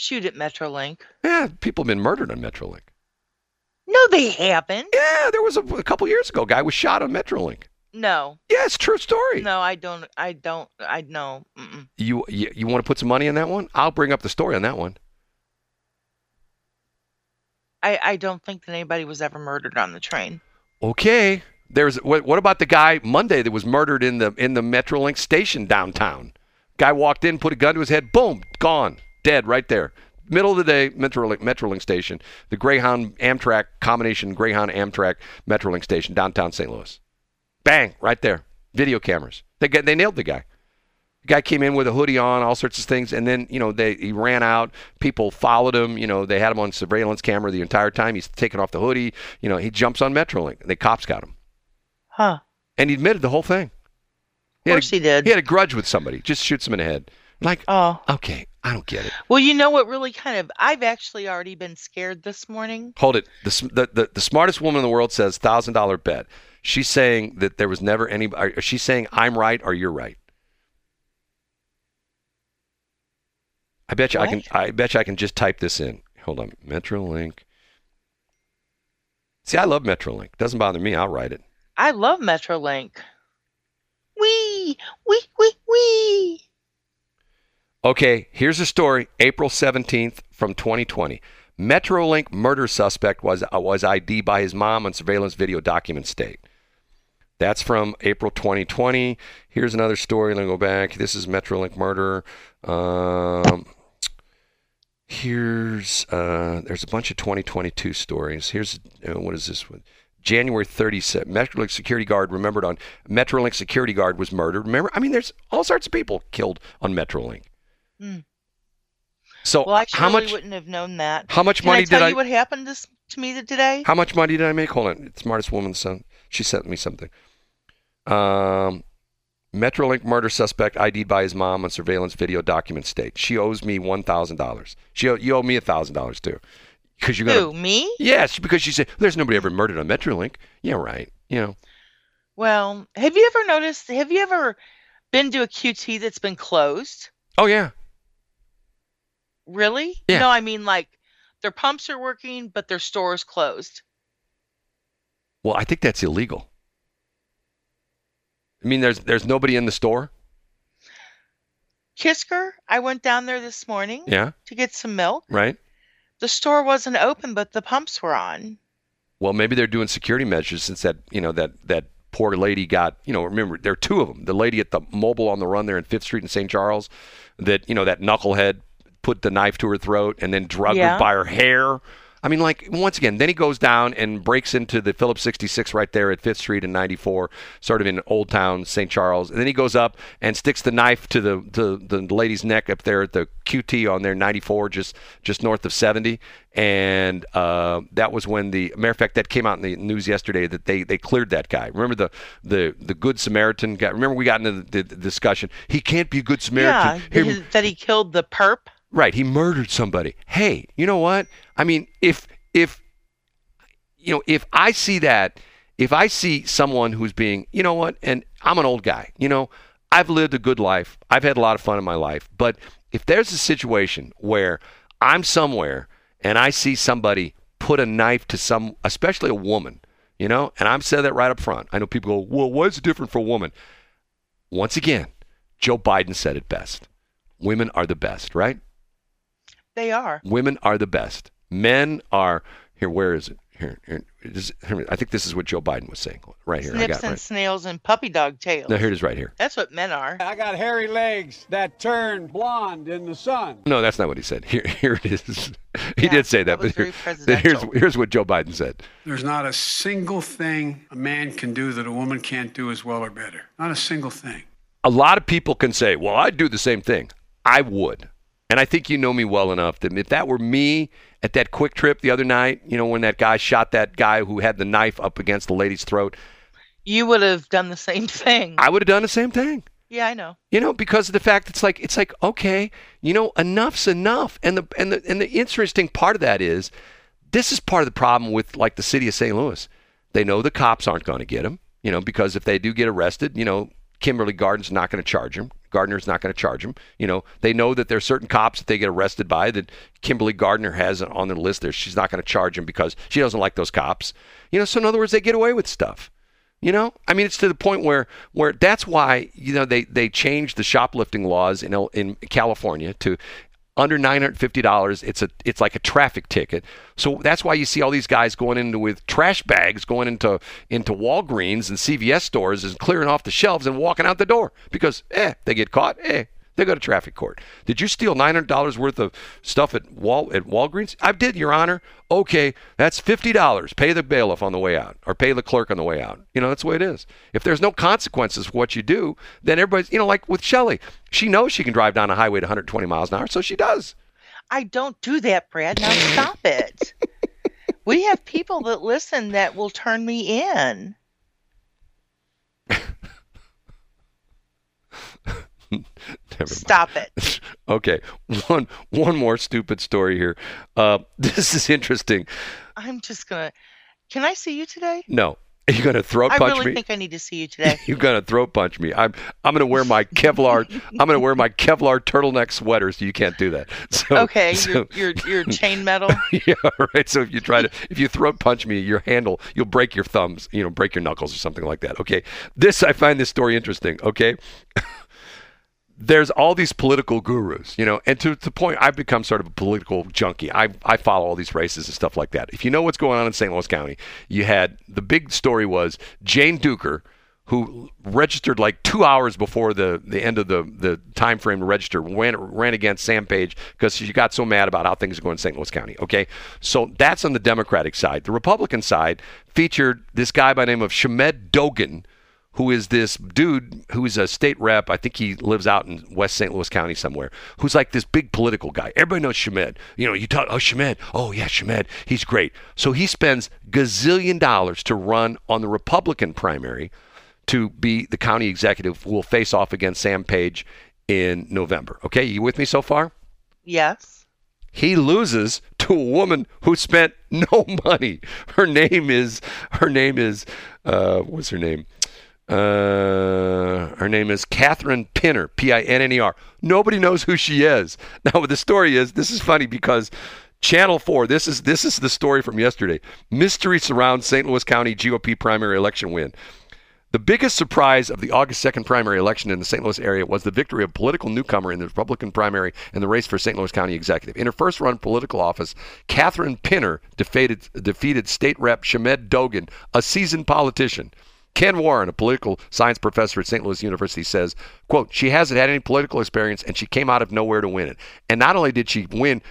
Shoot at Metrolink. Yeah, people have been murdered on Metrolink. No, they haven't. Yeah, there was a, a couple years ago, a guy was shot on Metrolink. No, Yeah, it's true story. no, I don't. I don't. I know. Mm-mm. You, you you want to put some money on that one? I'll bring up the story on that one. I I don't think that anybody was ever murdered on the train. Okay. There's what, what about the guy Monday that was murdered in the in the Metrolink station downtown? Guy walked in, put a gun to his head, boom, gone, dead right there. Middle of the day, Metrolink Metrolink station, the Greyhound Amtrak combination Greyhound Amtrak Metrolink station downtown St. Louis. Bang, right there. Video cameras. They got, they nailed the guy. The guy came in with a hoodie on, all sorts of things, and then you know they he ran out. People followed him. You know they had him on surveillance camera the entire time. He's taking off the hoodie. You know he jumps on Metrolink. The cops got him, Huh? and he admitted the whole thing. Of course a, he did. He had a grudge with somebody. Just shoots him in the head. Like, Oh. okay, I don't get it. Well, you know what really kind of I've actually already been scared this morning. Hold it. The the the, the smartest woman in the world says thousand dollar bet. She's saying that there was never any. She's saying I'm right or you're right. I bet you I can. I bet you I can just type this in. Hold on, Metrolink. See, I love Metrolink. Doesn't bother me. I'll write it. I love Metrolink. Wee, wee, wee, wee. Okay, here's a story. April 17th from 2020. Metrolink murder suspect was uh, was ID by his mom on surveillance video documents state. That's from April 2020. Here's another story. Let me go back. This is Metrolink murder. Um, here's uh, there's a bunch of 2022 stories. Here's uh, what is this one? January 37th. Metrolink security guard remembered on Metrolink security guard was murdered. Remember? I mean, there's all sorts of people killed on Metrolink. Hmm. So Well, I how much wouldn't have known that. how much Can money I tell did you I what happened this, to me today? how much money did I make? Hold on. Smartest woman son. She sent me something. Um Metrolink murder suspect ID'd by his mom on surveillance video document state. She owes me one thousand dollars. She owe, you owe me a thousand dollars too, because you're gonna. Who, me? Yes, because she said there's nobody ever murdered on Metrolink. Yeah, right. You know. Well, have you ever noticed? Have you ever been to a QT that's been closed? Oh yeah. Really? Yeah. No, I mean like their pumps are working, but their store is closed. Well, I think that's illegal. I mean, there's there's nobody in the store. Kisker, I went down there this morning Yeah. to get some milk. Right. The store wasn't open, but the pumps were on. Well, maybe they're doing security measures since that you know that that poor lady got you know remember there are two of them. The lady at the Mobil on the run there in Fifth Street in St. Charles, that you know that knucklehead put the knife to her throat and then drugged her by her hair. I mean, like once again, then he goes down and breaks into the Phillips 66 right there at Fifth Street and 94, sort of in Old Town St. Charles. And then he goes up and sticks the knife to the to the lady's neck up there at the QT on there 94, just just north of 70. And uh, that was when the matter of fact that came out in the news yesterday that they they cleared that guy. Remember the the the Good Samaritan guy? Remember we got into the, the discussion. He can't be a Good Samaritan. yeah, Here- that he killed the perp. Right, he murdered somebody. Hey, you know what? I mean, if if you know, if I see that, if I see someone who's being, you know what, and I'm an old guy, you know, I've lived a good life. I've had a lot of fun in my life. But if there's a situation where I'm somewhere and I see somebody put a knife to some, especially a woman, you know, and I'm saying that right up front. I know people go, well, what's different for a woman? Once again, Joe Biden said it best. Women are the best, right? They are. Women are the best. Men are here. Where is it? Here, here, this, here, I think this is what Joe Biden was saying right here. I Snips got and right. snails and puppy dog tails. No, here it is right here. That's what men are. I got hairy legs that turn blonde in the sun. No, that's not what he said. Here, here it is. [LAUGHS] he Yeah, did say that, that was but here, very [LAUGHS] here's here's what Joe Biden said. There's not a single thing a man can do that a woman can't do as well or better. Not a single thing. A lot of people can say, "Well, I'd do the same thing." I would, and I think you know me well enough that if that were me at that QuikTrip the other night, you know, when that guy shot that guy who had the knife up against the lady's throat, You would have done the same thing. I would have done the same thing. yeah, I know. You know, because of the fact it's like it's like okay, you know, enough's enough. And the and the and the interesting part of that is this is part of the problem with like the city of St. Louis. They know the cops aren't going to get them, you know, because if they do get arrested, you know, Kimberly Gardner's not going to charge them. Gardner's not going to charge them. You know, they know that there's certain cops that they get arrested by that Kimberly Gardner has on their list there. She's not going to charge them because she doesn't like those cops. You know, so in other words, they get away with stuff. You know, I mean, it's to the point where where that's why you know they they changed the shoplifting laws in in California to under nine hundred fifty dollars. It's a it's like a traffic ticket. So that's why you see all these guys going into with trash bags going into into Walgreens and CVS stores and clearing off the shelves and walking out the door because eh they get caught eh they go to traffic court. Did you steal nine hundred dollars worth of stuff at Wal at Walgreens? I did, Your Honor. Okay, that's fifty dollars. Pay the bailiff on the way out, or pay the clerk on the way out. You know that's the way it is. If there's no consequences for what you do, then everybody's you know like with Shelley, she knows she can drive down a highway at 120 miles an hour, so she does. I don't do that, Brad. Now stop it. [LAUGHS] we have people that listen that will turn me in. [LAUGHS] Never mind. Stop it. [LAUGHS] Okay, one one more stupid story here. Uh, [LAUGHS] this is interesting. I'm just gonna. Can I see you today? No, are you gonna throat I punch really me? think I need to see you [LAUGHS] today. You're gonna throat punch me. I'm I'm gonna wear my Kevlar. I'm gonna wear my Kevlar turtleneck sweater, so you can't do that. So, Okay, so- you're, you're you're chain metal. yeah, right. So if you try to, if you throat punch me, your handle, you'll break your thumbs, you know, break your knuckles or something like that. Okay. This, I find this story interesting. Okay. There's all these political gurus, you know, and to the point, I've become sort of a political junkie. I, I follow all these races and stuff like that. If you know what's going on in St. Louis County, you had the big story was Jane Dueker, who registered like two hours before the, the end of the, the time frame to register, ran, ran against Sam Page because she got so mad about how things are going in St. Louis County. Okay, so that's on the Democratic side. The Republican side featured this guy by the name of Shamed Dogan, who is this dude who is a state rep. I think he lives out in West St. Louis County somewhere. Who's like this big political guy. Everybody knows Shamed. You know, you talk, oh Shamed, oh yeah, Shamed, he's great. So he spends gazillion dollars to run on the Republican primary to be the county executive who will face off against Sam Page in November. Okay, you with me so far? Yes. he loses to a woman who spent no [LAUGHS] money. Her name is her name is uh, what's her name? Uh, her name is Katherine Pinner, P-I-N-N-E-R. Nobody knows who she is. [LAUGHS] Now, the story is this is funny because Channel 4, this is this is the story from yesterday. Mystery surrounds St. Louis County GOP primary election win. The biggest surprise of the August 2nd primary election in the St. Louis area was the victory of a political newcomer in the Republican primary in the race for St. Louis County executive. In her first run political office, Katherine Pinner defeated, defeated state rep Shamed Dogan, a seasoned politician. Ken Warren, a political science professor at St. Louis University, says, quote, she hasn't had any political experience and she came out of nowhere to win it. And not only did she win,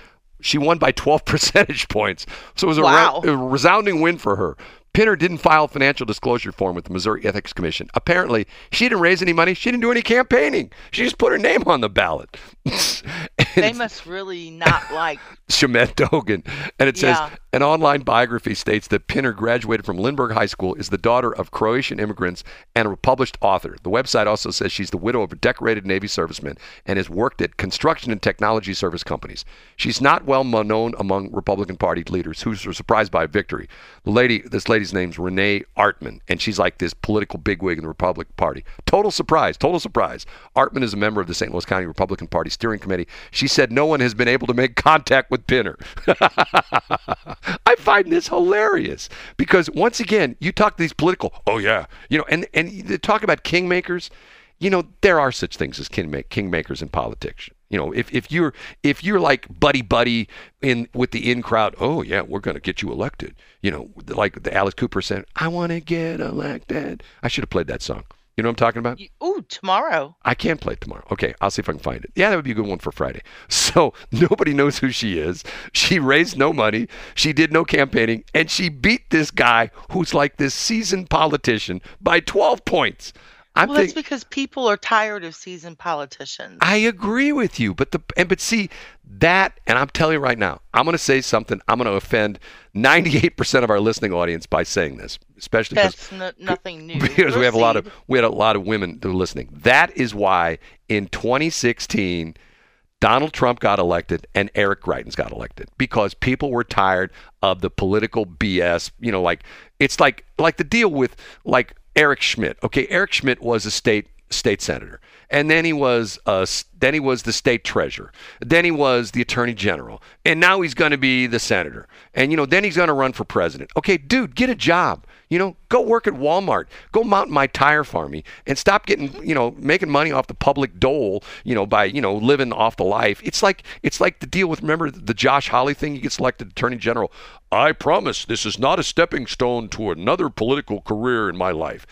she won by [LAUGHS] 12 percentage points. So it was a, Wow. re- a resounding win for her. Pinner didn't file a financial disclosure form with the Missouri Ethics Commission. Apparently, she didn't raise any money. She didn't do any campaigning. She just put her name on the ballot. [LAUGHS] They must really not like. [LAUGHS] Shamed Dogan. And it says, Yeah. An online biography states that Pinner graduated from Lindbergh High School, is the daughter of Croatian immigrants, and a published author. The website also says she's the widow of a decorated Navy serviceman and has worked at construction and technology service companies. She's not well known among Republican Party leaders who were surprised by a victory. The lady, this lady's name's Renee Artman, and she's like this political bigwig in the Republican Party. Total surprise, total surprise. Artman is a member of the St. Louis County Republican Party steering committee. She said no one has been able to make contact with Pinner. [LAUGHS] I find this hilarious because once again, you talk to these political, oh yeah, you know, and and talk about kingmakers. You know, there are such things as king kingmakers in politics. You know, if, if you're if you're like buddy buddy in with the in crowd, oh yeah, we're gonna get you elected. You know, like the Alice Cooper said, I want to get elected. I should have played that song. You know what I'm talking about? Ooh, tomorrow. I can't play it tomorrow. Okay, I'll see if I can find it. Yeah, that would be a good one for Friday. [LAUGHS] So nobody knows who she is. She raised no money. She did no campaigning, and she beat this guy who's like this seasoned politician by 12 points. I'm well, think, that's because people are tired of seasoned politicians. I agree with you, but the and but see that, and I'm telling you right now, I'm going to say something. I'm going to offend 98% of our listening audience by saying this, especially that's n- nothing new. [LAUGHS] Because we have a lot of we had a lot of women who are listening. That is why in 2016. Donald Trump got elected and Eric Greitens got elected because people were tired of the political BS. You know, like it's like like the deal with like Eric Schmitt. Okay, Eric Schmitt was a state state senator, and then he was uh, then he was the state treasurer, then he was the attorney general, and now he's going to be the senator, and you know then he's going to run for president. Okay, dude, get a job. You know, go work at Walmart, go mount my tire farmy, and stop getting you know making money off the public dole. You know by you know living off the life. It's like it's like the deal with remember the Josh Hawley thing. He gets elected attorney general. I promise this is not a stepping stone to another political career in my life.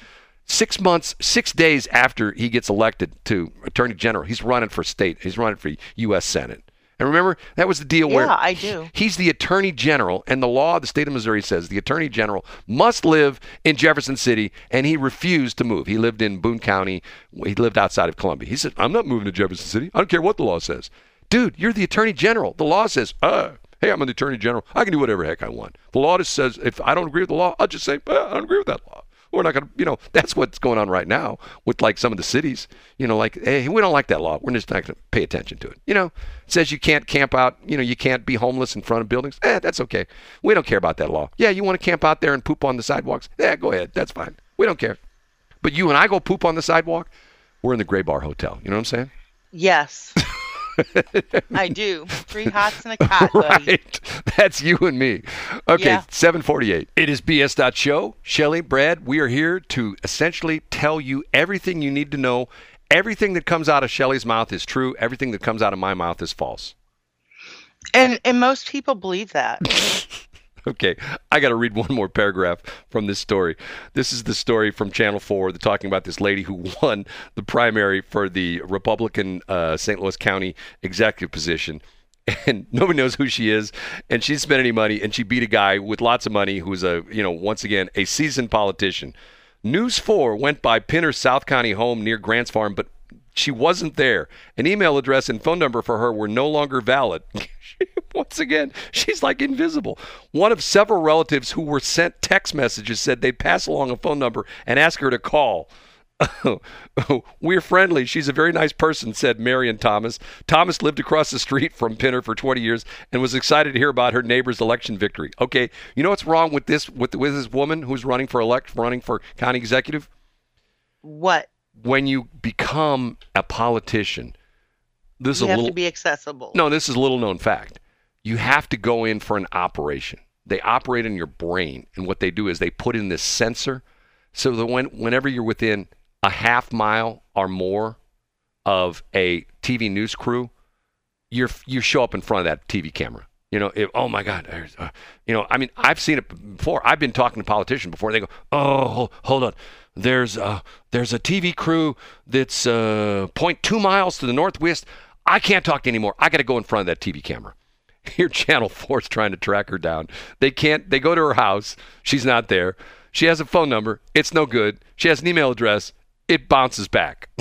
Six months, six days after he gets elected to attorney general, he's running for state. He's running for U.S. Senate. And remember, that was the deal yeah, where I do. he's the attorney general, and the law of the state of Missouri says the attorney general must live in Jefferson City, and he refused to move. He lived in Boone County. He lived outside of Columbia. He said, I'm not moving to Jefferson City. I don't care what the law says. Dude, you're the attorney general. The law says, uh, Hey, I'm an attorney general. I can do whatever heck I want. The law just says if I don't agree with the law, I'll just say I don't agree with that law. We're not going to, you know, that's what's going on right now with like some of the cities. You know, like, hey, we don't like that law. We're just not going to pay attention to it. You know, it says you can't camp out, you know, you can't be homeless in front of buildings. Eh, that's okay. We don't care about that law. Yeah, you want to camp out there and poop on the sidewalks? Yeah, go ahead. That's fine. We don't care. But you and I go poop on the sidewalk, we're in the Gray Bar Hotel. You know what I'm saying? Yes. [LAUGHS] I do. Three hots and a cot, buddy. Right. That's you and me. Okay, yeah. 748. It is BS. Show. Shelly, Brad, we are here to essentially tell you everything you need to know. Everything that comes out of Shelly's mouth is true. Everything that comes out of my mouth is false. And and most people believe that. [LAUGHS] [LAUGHS] Okay, I got to read one more paragraph from this story. This is the story from Channel 4. They're talking about this lady who [LAUGHS] won the primary for the Republican uh, St. Louis County executive position. [LAUGHS] And nobody knows who she is, and she didn't spend any money, and she beat a guy with lots of money who's a, you know, once again, a seasoned politician. News 4 went by Pinner's South County home near Grants Farm, but she wasn't there. An email address and phone number for her were no longer valid. [LAUGHS] Once again, she's like invisible. One of several relatives who were sent text messages said they'd pass along a phone number and ask her to call. [LAUGHS] We're friendly. She's a very nice person, said Marion Thomas. Thomas lived across the street from Pinner for 20 years and was excited to hear about her neighbor's election victory. Okay, you know what's wrong with this with with this woman who's running for elect running for county executive? What? When you become a politician, this you is have a little to be accessible. No, this is a little known fact you have to go in for an operation. They operate in your brain, and what they do is they put in this sensor so that when, whenever you're within a half mile or more of a TV news crew, you you show up in front of that TV camera. You know, if, oh my God, uh, you know, I mean, I've seen it before. I've been talking to politicians before. They go, oh, hold on, there's uh, there's a TV crew that's uh, 0.2 miles to the northwest. I can't talk anymore. I got to go in front of that TV camera. [LAUGHS] Here, Channel 4 is trying to track her down. They can't, they go to her house. She's not there. She has a phone number. It's no good. She has an email address. It bounces back. [LAUGHS]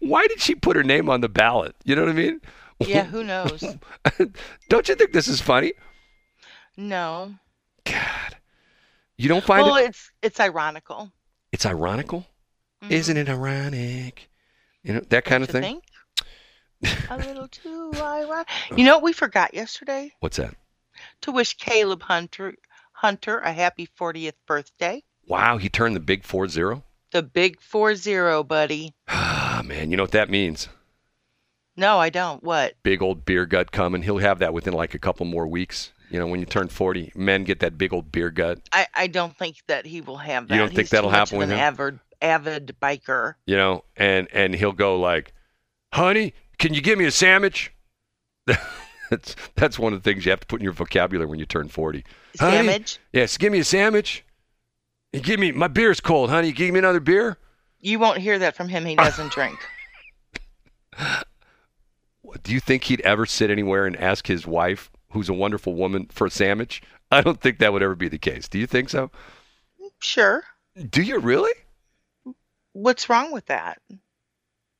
Why did she put her name on the ballot? You know what I mean? Yeah, who knows? [LAUGHS] Don't you think this is funny? No. God. You don't find well, it Well, it's it's ironical. it's ironical? Mhm. Isn't it ironic? You know, that kind of Don't you thing. a [LAUGHS] little too ironic. You know what we forgot yesterday? What's that? To wish Caleb Hunter Hunter a happy 40th birthday. Wow, he turned the big 4-0. The big four zero, buddy. [SIGHS] Ah, man, you know what that means? No, I don't. What? Big old beer gut coming. He'll have that within like a couple more weeks. You know, when you turn 40, men get that big old beer gut. I, I don't think that he will have that. You don't think He's that'll happen with an him? Avid, avid biker. you know, and and he'll go like, "Honey, can you give me a sandwich?" [LAUGHS] that's that's one of the things you have to put in your vocabulary when you turn forty. Sandwich? Yes, give me a sandwich. You give me my beer's cold, honey. You give me another beer. You won't hear that from him. He doesn't [LAUGHS] drink. Do you think he'd ever sit anywhere and ask his wife, who's a wonderful woman, for a sandwich? [LAUGHS] I don't think that would ever be the case. Do you think so? Sure. Do you really? What's wrong with that?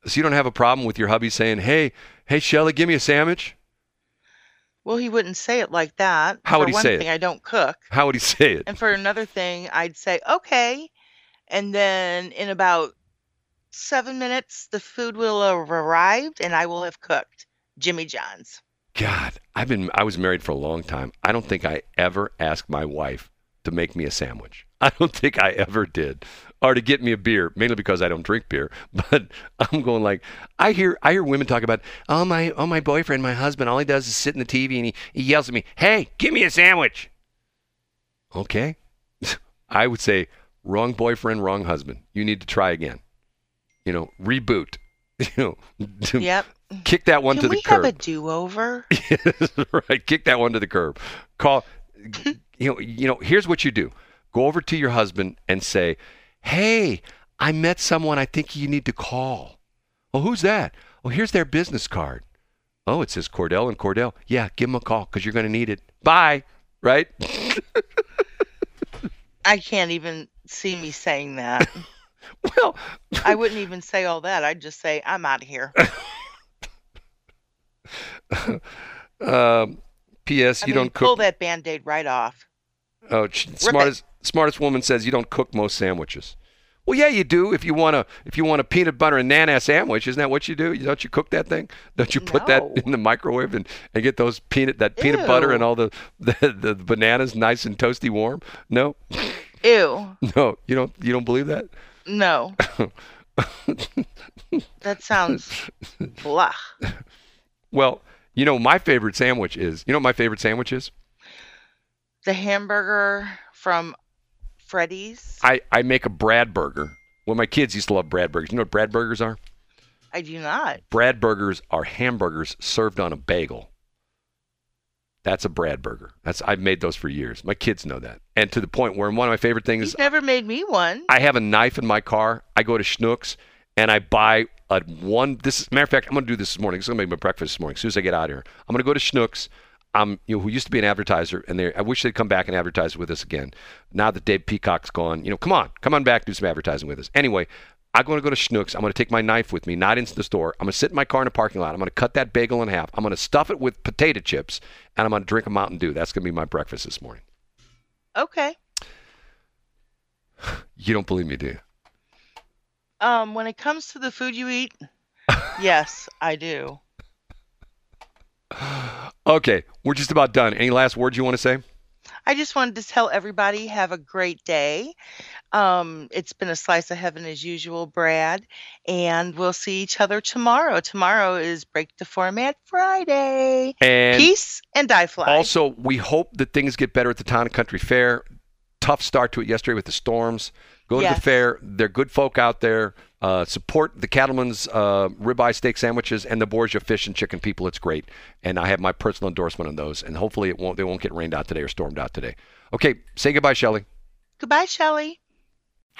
So you don't have a problem with your hubby saying, "Hey, hey, Shelly, give me a sandwich"? Well, he wouldn't say it like that. How would for he one say it? thing, I don't cook. How would he say it? And for another thing, I'd say, okay. And then in about seven minutes, the food will have arrived and I will have cooked. Jimmy John's. God, I've been I was married for a long time. I don't think I ever asked my wife to make me a sandwich. [LAUGHS] I don't think I ever did. Or to get me a beer, mainly because I don't drink beer. [LAUGHS] But I'm going like I hear I hear women talk about, oh my oh my boyfriend, my husband, all he does is sit in the TV and he, he yells at me, Hey, give me a sandwich. Okay. [LAUGHS] I would say, wrong boyfriend, wrong husband. You need to try again. You know, reboot. You know, Yep. Kick that one Can to the curb. we have a do-over? [LAUGHS] right. Kick that one to the curb. Call. You know. You know. Here's what you do. Go over to your husband and say, "Hey, I met someone. I think you need to call." Oh, who's that? Oh, here's their business card. Oh, it says Cordell and Cordell. Yeah, give them a call because you're going to need it. Bye. Right. I can't even see me saying that. [LAUGHS] well, I [LAUGHS] wouldn't even say all that. I'd just say, I'm out of here. [LAUGHS] um, P.S. I You mean, don't cook. pull that band-aid right off. Oh, smartest smartest woman says you don't cook most sandwiches. Well, yeah, you do. If you want to, if you want a peanut butter and nana sandwich, isn't that what you do? Don't you cook that thing? Don't you put that in the microwave and, and get those peanut that peanut butter and all the, [LAUGHS] the the bananas nice and toasty warm? No, Ew. [LAUGHS] no, you don't. You don't believe that? No. that sounds blah. Well, you know, my favorite sandwich is. You know, what my favorite sandwich is. The hamburger from Freddy's. I I make a Brad burger. Well, my kids used to love Brad burgers. You know what Brad burgers are? I do not. Brad burgers are hamburgers served on a bagel. That's a Brad burger. That's I've made those for years. My kids know that, and to the point where one of my favorite things is You've never made me one. I have a knife in my car. I go to Schnucks and I buy a one. This is matter of fact, I'm going to do this this morning. This is going to make my breakfast this morning. As soon as I get out of here, I'm going to go to Schnucks. Um, you know, who used to be an advertiser, and they I wish they'd come back and advertise with us again. Now that Dave Peacock's gone, you know, come on, come on back, do some advertising with us. Anyway, I'm going to go to Schnucks. I'm going to take my knife with me, not into the store. I'm going to sit in my car in the parking lot. I'm going to cut that bagel in half. I'm going to stuff it with potato chips, and I'm going to drink a Mountain Dew. That's going to be my breakfast this morning. Okay. [SIGHS] You don't believe me, do you? Um, when it comes to the food you eat, yes, I do. Okay, we're just about done. Any last words you want to say? I just wanted to tell everybody have a great day. Um, it's been a slice of heaven as usual, Brad, and we'll see each other tomorrow. Tomorrow is Break the Format Friday. And Peace and die fly. Also, we hope that things get better at the Town and Country Fair. Tough start to it yesterday with the storms. Go to the fair. They're good folk out there. Uh, support the Cattleman's uh, ribeye steak sandwiches and the Borgia fish and chicken people. It's great, and I have my personal endorsement on those. And hopefully, it won't. They won't get rained out today or stormed out today. Okay, say goodbye, Shelley. Goodbye, Shelley.